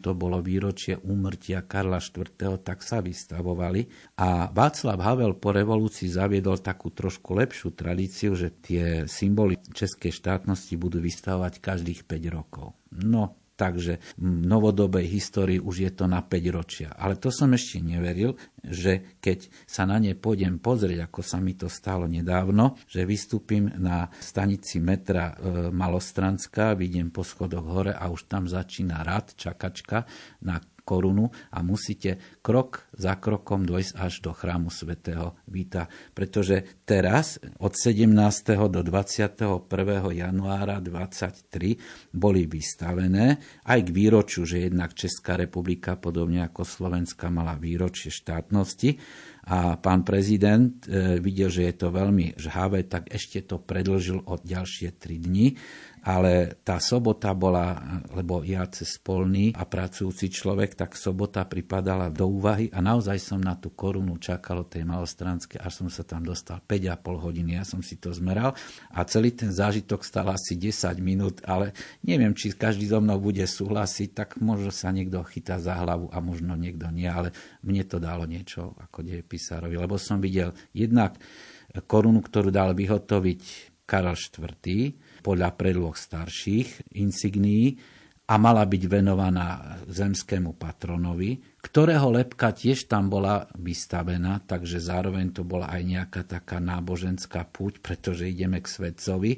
to bolo výročie úmrtia Karla IV., tak sa vystavovali. A Václav Havel po revolúcii zaviedol takú trošku lepšiu tradíciu, že tie symboly českej štátnosti budú vystavovať každých 5 rokov. No, takže v novodobej histórii už je to na 5 ročia. Ale to som ešte neveril, že keď sa na ne pôjdem pozrieť, ako sa mi to stalo nedávno, že vystúpim na stanici metra e, Malostranská, vidím po schodoch hore a už tam začína rad, čakačka na korunu a musíte krok za krokom dojsť až do chrámu svätého Víta. Pretože teraz od 17. do 21. januára 23 boli vystavené aj k výročiu, že jednak Česká republika, podobne ako Slovenska, mala výročie štátnosti a pán prezident e, videl, že je to veľmi žhavé, tak ešte to predlžil od ďalšie 3 dni ale tá sobota bola, lebo ja cez polný a pracujúci človek, tak sobota pripadala do úvahy a naozaj som na tú korunu čakal od tej malostranské, až som sa tam dostal 5,5 hodiny. Ja som si to zmeral a celý ten zážitok stal asi 10 minút, ale neviem, či každý so mnou bude súhlasiť, tak možno sa niekto chytá za hlavu a možno niekto nie, ale mne to dalo niečo ako dejepisárovi, lebo som videl jednak korunu, ktorú dal vyhotoviť Karol IV., podľa predloh starších insignií a mala byť venovaná zemskému patronovi, ktorého lepka tiež tam bola vystavená, takže zároveň to bola aj nejaká taká náboženská púť, pretože ideme k svetcovi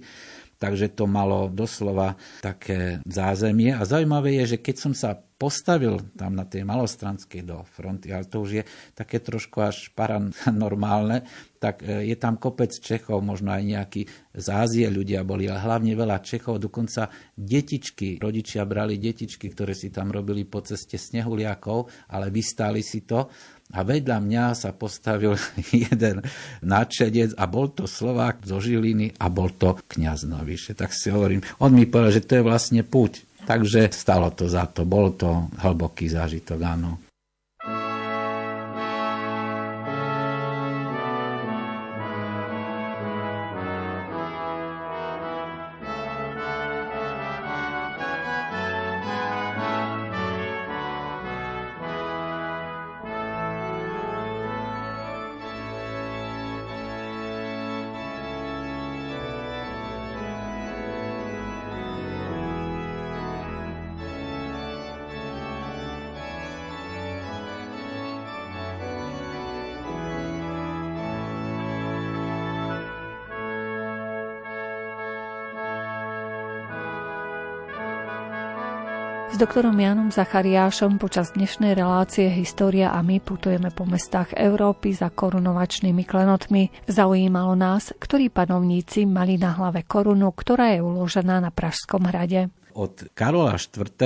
takže to malo doslova také zázemie. A zaujímavé je, že keď som sa postavil tam na tej malostranskej do fronty, ale to už je také trošku až paranormálne, tak e, je tam kopec Čechov, možno aj nejakí z Ázie ľudia boli, ale hlavne veľa Čechov, dokonca detičky, rodičia brali detičky, ktoré si tam robili po ceste snehuliakov, ale vystáli si to a vedľa mňa sa postavil jeden nadšedec a bol to Slovák zo Žiliny a bol to kniaz Noviše. Tak si hovorím, on mi povedal, že to je vlastne púť. Takže stalo to za to, bol to hlboký zážitok, áno. S doktorom Janom Zachariášom počas dnešnej relácie História a my putujeme po mestách Európy za korunovačnými klenotmi. Zaujímalo nás, ktorí panovníci mali na hlave korunu, ktorá je uložená na Pražskom hrade. Od Karola IV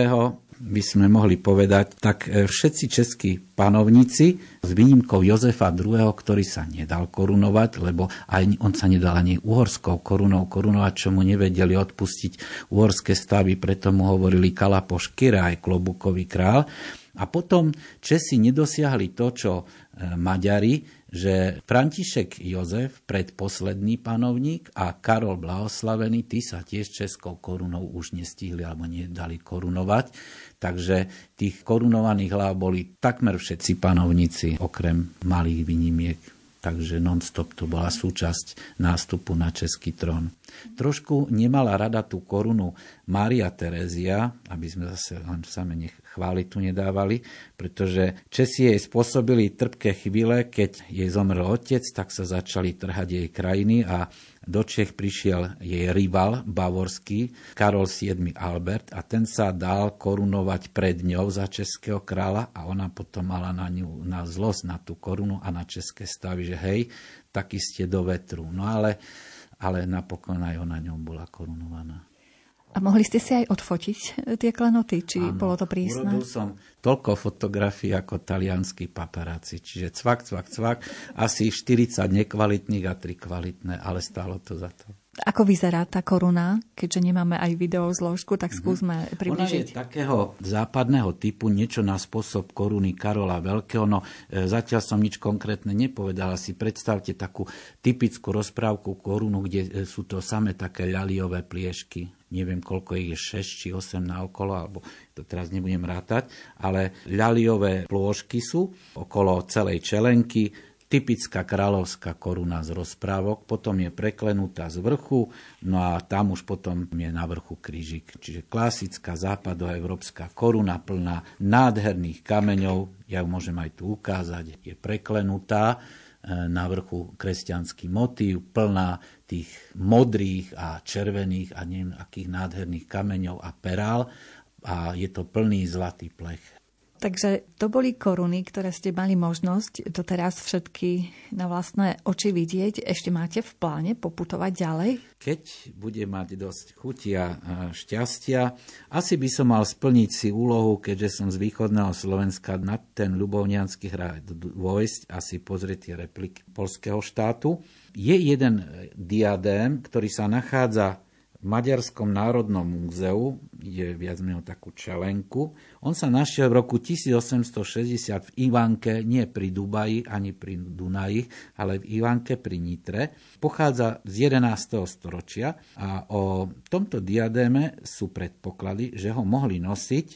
by sme mohli povedať, tak e, všetci českí panovníci s výnimkou Jozefa II., ktorý sa nedal korunovať, lebo aj on sa nedal ani uhorskou korunou korunovať, čo mu nevedeli odpustiť uhorské stavy, preto mu hovorili Kalapoš Kira, aj klobukový král. A potom Česi nedosiahli to, čo e, Maďari, že František Jozef, predposledný panovník a Karol Blahoslavený, tí sa tiež českou korunou už nestihli alebo nedali korunovať. Takže tých korunovaných hlav boli takmer všetci panovníci, okrem malých výnimiek. Takže non-stop to bola súčasť nástupu na český trón. Trošku nemala rada tú korunu Mária Terézia, aby sme zase len same nech chváli tu nedávali, pretože Česi jej spôsobili trpké chvíle, keď jej zomrel otec, tak sa začali trhať jej krajiny a do Čech prišiel jej rival bavorský Karol VII Albert a ten sa dal korunovať pred ňou za českého kráľa a ona potom mala na ňu na zlosť na tú korunu a na české stavy, že hej, taký ste do vetru. No ale, ale napokon aj ona ňou bola korunovaná. A mohli ste si aj odfotiť eh, tie klenoty, či Áno, bolo to prísne? Urobil som toľko fotografií ako talianský paparáci, čiže cvak, cvak, cvak, asi 40 nekvalitných a 3 kvalitné, ale stálo to za to. Ako vyzerá tá koruna? Keďže nemáme aj video zložku, tak mhm. skúsme mm-hmm. približiť. Ona je takého západného typu, niečo na spôsob koruny Karola Veľkého. No e, zatiaľ som nič konkrétne nepovedal. Si predstavte takú typickú rozprávku korunu, kde e, sú to samé také ľaliové pliešky neviem koľko ich je, 6 či 8 na okolo, alebo to teraz nebudem rátať, ale ľaliové plôžky sú okolo celej čelenky, typická kráľovská koruna z rozprávok, potom je preklenutá z vrchu, no a tam už potom je na vrchu krížik. Čiže klasická západoevropská koruna plná nádherných kameňov, ja ju môžem aj tu ukázať, je preklenutá, e, na vrchu kresťanský motív, plná tých modrých a červených a neviem akých nádherných kameňov a perál a je to plný zlatý plech. Takže to boli koruny, ktoré ste mali možnosť doteraz všetky na vlastné oči vidieť. Ešte máte v pláne poputovať ďalej? Keď bude mať dosť chutia a šťastia, asi by som mal splniť si úlohu, keďže som z východného Slovenska na ten Ľubovnianský hrad vojsť a si pozrieť tie repliky polského štátu. Je jeden diadém, ktorý sa nachádza v Maďarskom národnom múzeu, je viac menej takú čelenku. On sa našiel v roku 1860 v Ivanke, nie pri Dubaji ani pri Dunaji, ale v Ivanke pri Nitre. Pochádza z 11. storočia a o tomto diadéme sú predpoklady, že ho mohli nosiť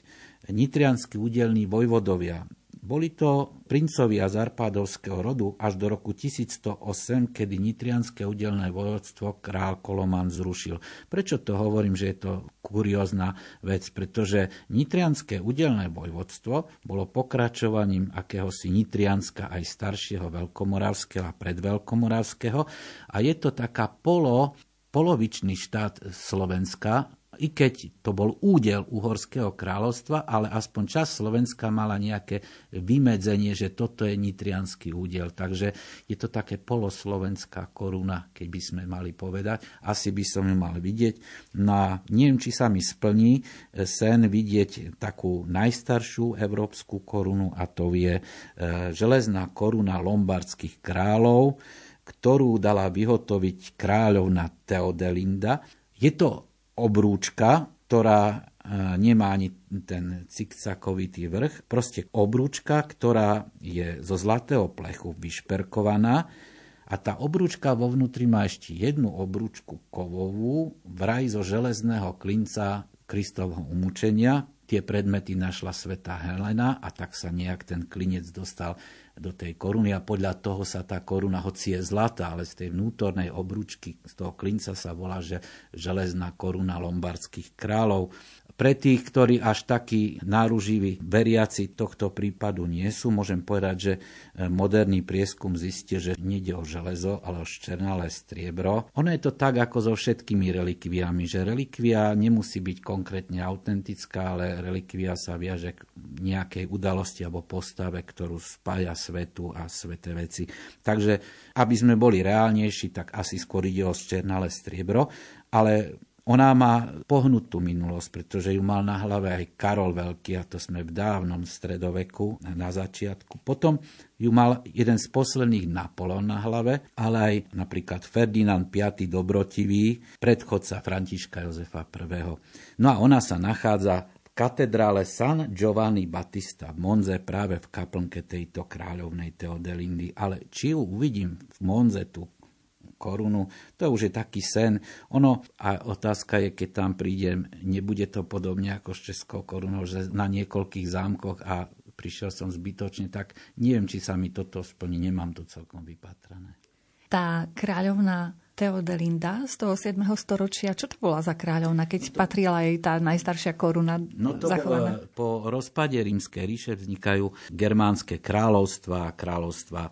nitrianskí údelní vojvodovia Boli to princovia z Arpádovského rodu až do roku 1108, kedy nitrianské udelné vojvodstvo král Koloman zrušil. Prečo to hovorím, že je to kuriózna vec? Pretože nitrianské udelné vojvodstvo bolo pokračovaním akéhosi nitrianska aj staršieho veľkomoravského a predveľkomoravského a je to taká polo polovičný štát Slovenska, i keď to bol údel Uhorského kráľovstva, ale aspoň čas Slovenska mala nejaké vymedzenie, že toto je nitrianský údel. Takže je to také poloslovenská koruna, keď by sme mali povedať. Asi by som ju mal vidieť. No a neviem, či sa mi splní sen vidieť takú najstaršiu európsku korunu a to je e, železná koruna lombardských kráľov, ktorú dala vyhotoviť kráľovna Teodelinda. Je to obrúčka, ktorá e, nemá ani ten cikcakovitý vrch, proste obrúčka, ktorá je zo zlatého plechu vyšperkovaná a tá obrúčka vo vnútri má ešte jednu obrúčku kovovú, vraj zo železného klinca Kristovho umúčenia. Tie predmety našla sveta Helena a tak sa nejak ten klinec dostal do tej koruny a podľa toho sa tá koruna, hoci je zlatá, ale z tej vnútornej obrúčky, z toho klinca sa volá, že železná koruna lombardských kráľov. Pre tých, ktorí až takí náruživí veriaci tohto prípadu nie sú, môžem povedať, že e, moderný prieskum zistie, že nejde o železo, ale o ščernalé striebro. Ono je to tak, ako so všetkými relikviami, že relikvia nemusí byť konkrétne autentická, ale relikvia sa viaže k nejakej udalosti alebo postave, ktorú spája svetu a sveté veci. Takže, aby sme boli reálnejší, tak asi skôr ide o ščernalé striebro, ale ona má pohnutú minulosť, pretože ju mal na hlave aj Karol Veľký, a to sme v dávnom stredoveku, na začiatku. Potom ju mal jeden z posledných Napolon na hlave, ale aj napríklad Ferdinand V. Dobrotivý, predchodca Františka Jozefa I. No a ona sa nachádza v katedrále San Giovanni Battista v Monze práve v kaplnke tejto kráľovnej Teodelindy. Ale či ju uvidím v Monze, tu korunu. To už je taký sen. Ono, a otázka je, keď tam prídem, nebude to podobne ako s Českou korunou, že na niekoľkých zámkoch a prišiel som zbytočne, tak neviem, či sa mi toto splní, nemám to celkom vypatrané. Tá kráľovná Teodelinda z toho 7. storočia. Čo to bola za kráľovna, keď patrila jej tá najstaršia koruna no to zachovaná? Po rozpade rímskej ríše vznikajú germánske kráľovstva, kráľovstva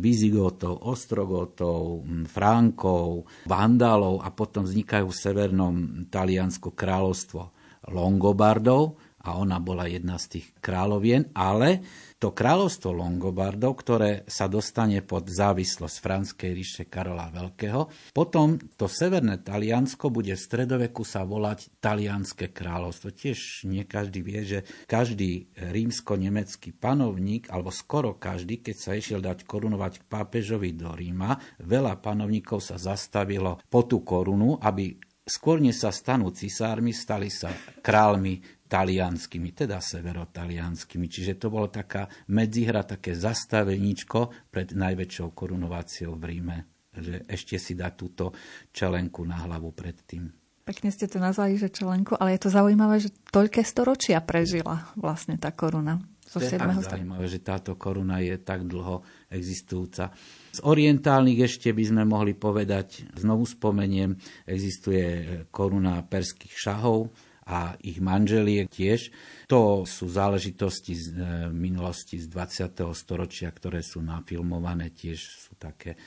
Vizigotov, Ostrogotov, Frankov, Vandalov a potom vznikajú v severnom Taliansku kráľovstvo Longobardov a ona bola jedna z tých kráľovien, ale to kráľovstvo Longobardov, ktoré sa dostane pod závislosť Franskej ríše Karola Veľkého. Potom to severné Taliansko bude v stredoveku sa volať Talianské kráľovstvo. Tiež nie každý vie, že každý rímsko-nemecký panovník, alebo skoro každý, keď sa išiel dať korunovať k pápežovi do Ríma, veľa panovníkov sa zastavilo po tú korunu, aby skôr sa stanú cisármi, stali sa kráľmi talianskými, teda severotalianskými. Čiže to bolo taká medzihra, také zastaveníčko pred najväčšou korunováciou v Ríme, že ešte si dá túto čelenku na hlavu predtým. Pekne ste to nazvali, že čelenku, ale je to zaujímavé, že toľké storočia prežila vlastne tá koruna. Zo to je tak zaujímavé, že táto koruna je tak dlho existujúca. Z orientálnych ešte by sme mohli povedať, znovu spomeniem, existuje koruna perských šahov, a ich manželiek tiež. To sú záležitosti z e, minulosti z 20. storočia, ktoré sú nafilmované, tiež sú také e,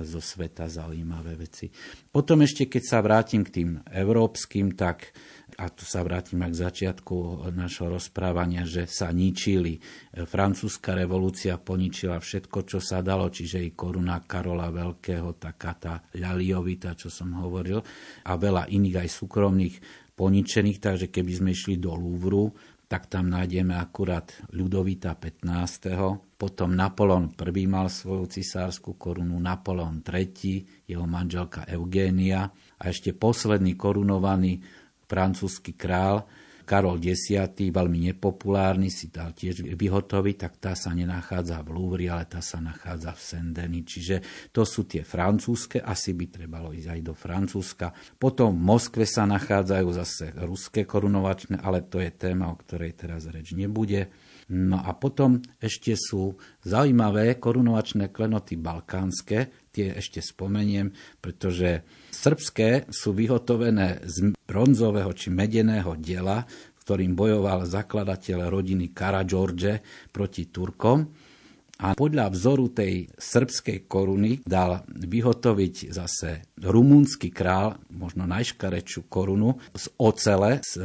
zo sveta zaujímavé veci. Potom ešte, keď sa vrátim k tým európskym, tak a tu sa vrátim k začiatku našho rozprávania, že sa ničili. E, francúzska revolúcia poničila všetko, čo sa dalo, čiže i koruna Karola Veľkého, taká tá ľaliovita, čo som hovoril, a veľa iných aj súkromných poničených, takže keby sme išli do Louvru, tak tam nájdeme akurát Ľudovita 15. Potom Napoleon I mal svoju cisárskú korunu, Napoleon III, jeho manželka Eugénia a ešte posledný korunovaný francúzsky král Karol X, veľmi nepopulárny, si dal tiež vyhotoviť, tak tá sa nenachádza v Louvre, ale tá sa nachádza v Saint-Denis. Čiže to sú tie francúzske, asi by trebalo ísť aj do Francúzska. Potom v Moskve sa nachádzajú zase ruské korunovačné, ale to je téma, o ktorej teraz reč nebude. No a potom ešte sú zaujímavé korunovačné klenoty balkánske, tie ešte spomeniem, pretože srbské sú vyhotovené z bronzového či medeného diela, ktorým bojoval zakladateľ rodiny Karadžorže proti Turkom a podľa vzoru tej srbskej koruny dal vyhotoviť zase rumúnsky král, možno najškarečšiu korunu z ocele, z e,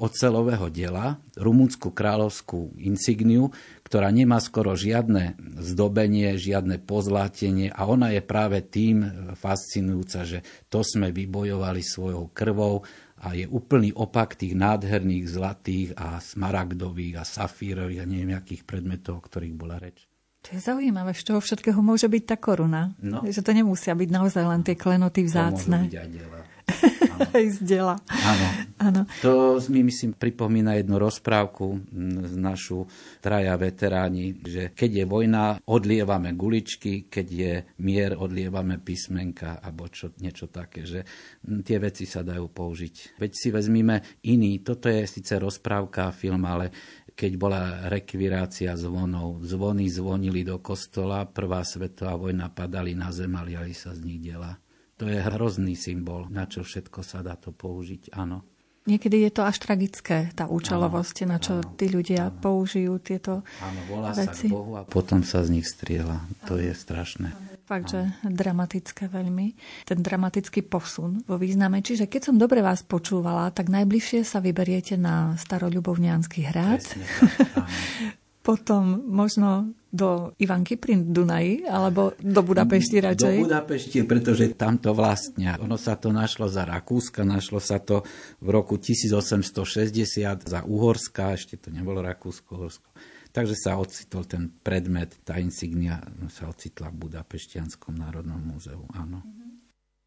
ocelového diela, rumúnsku kráľovskú insigniu, ktorá nemá skoro žiadne zdobenie, žiadne pozlátenie a ona je práve tým fascinujúca, že to sme vybojovali svojou krvou a je úplný opak tých nádherných zlatých a smaragdových a safírových a neviem akých predmetov, o ktorých bola reč. To je zaujímavé, z čoho všetkého môže byť tá koruna. No. Že to nemusia byť naozaj len tie klenoty vzácne. To môžu byť aj diela. aj z diela. Áno. Áno. To mi myslím pripomína jednu rozprávku z našu traja veteráni, že keď je vojna, odlievame guličky, keď je mier, odlievame písmenka alebo čo, niečo také, že tie veci sa dajú použiť. Veď si vezmime iný, toto je síce rozprávka, film, ale keď bola rekvirácia zvonov. Zvony zvonili do kostola, prvá svetová vojna padali na zem a liali sa z nich diela. To je hrozný symbol, na čo všetko sa dá to použiť, áno. Niekedy je to až tragické, tá účelovosť, na čo áno, tí ľudia áno. použijú tieto Áno, volá veci. sa k Bohu a potom sa z nich strieľa. To je strašné. Fakt, že dramatické veľmi. Ten dramatický posun vo význame. Čiže keď som dobre vás počúvala, tak najbližšie sa vyberiete na staroľubovňanský hrad. Presne, potom možno do Ivanky pri Dunaji, alebo do Budapešti radšej? Do Budapešti, pretože tam to vlastne. Ono sa to našlo za Rakúska, našlo sa to v roku 1860 za Uhorska, ešte to nebolo Rakúsko-Uhorsko. Takže sa ocitol ten predmet, tá insignia sa ocitla v Budapeštianskom národnom múzeu, áno. Mm-hmm.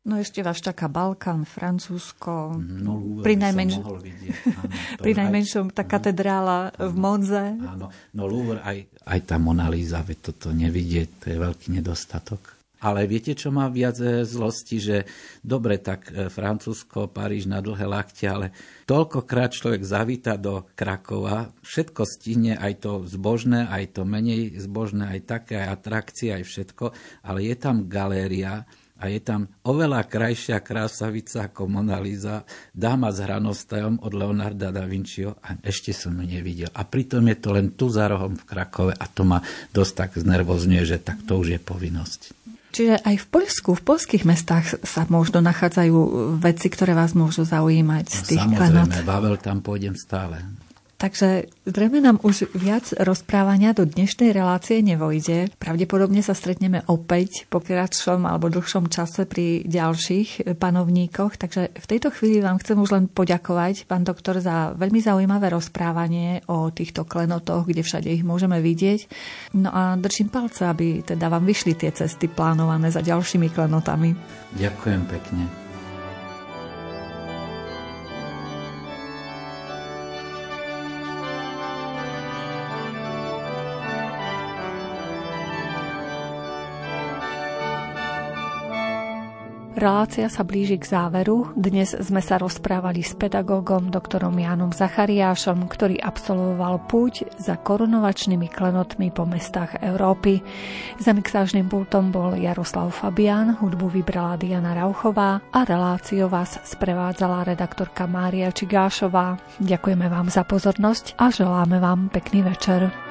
No ešte vás čaká Balkán, Francúzsko, no, pri, najmenš... vidieť, áno, pri najmenšom tá katedrála áno, v Monze. Áno, no Louvre, aj, aj tá Mona Lisa, veď toto nevidieť, to je veľký nedostatok. Ale viete, čo má viac e, zlosti, že dobre, tak e, Francúzsko, Paríž na dlhé lakte, ale toľkokrát človek zavíta do Krakova, všetko stihne, aj to zbožné, aj to menej zbožné, aj také, aj atrakcie, aj všetko, ale je tam galéria, a je tam oveľa krajšia krásavica ako Mona Lisa, dáma s hranostajom od Leonarda da Vinciho a ešte som ju nevidel. A pritom je to len tu za rohom v Krakove a to ma dosť tak znervozňuje, že tak to už je povinnosť. Čiže aj v Poľsku, v polských mestách sa možno nachádzajú veci, ktoré vás môžu zaujímať z tých Samozrejme, klenot. Babel tam pôjdem stále. Takže zrejme nám už viac rozprávania do dnešnej relácie nevojde. Pravdepodobne sa stretneme opäť po kratšom alebo dlhšom čase pri ďalších panovníkoch. Takže v tejto chvíli vám chcem už len poďakovať, pán doktor, za veľmi zaujímavé rozprávanie o týchto klenotoch, kde všade ich môžeme vidieť. No a držím palce, aby teda vám vyšli tie cesty plánované za ďalšími klenotami. Ďakujem pekne. Relácia sa blíži k záveru. Dnes sme sa rozprávali s pedagógom doktorom Jánom Zachariášom, ktorý absolvoval púť za korunovačnými klenotmi po mestách Európy. Za mixážnym pultom bol Jaroslav Fabián, hudbu vybrala Diana Rauchová a reláciu vás sprevádzala redaktorka Mária Čigášová. Ďakujeme vám za pozornosť a želáme vám pekný večer.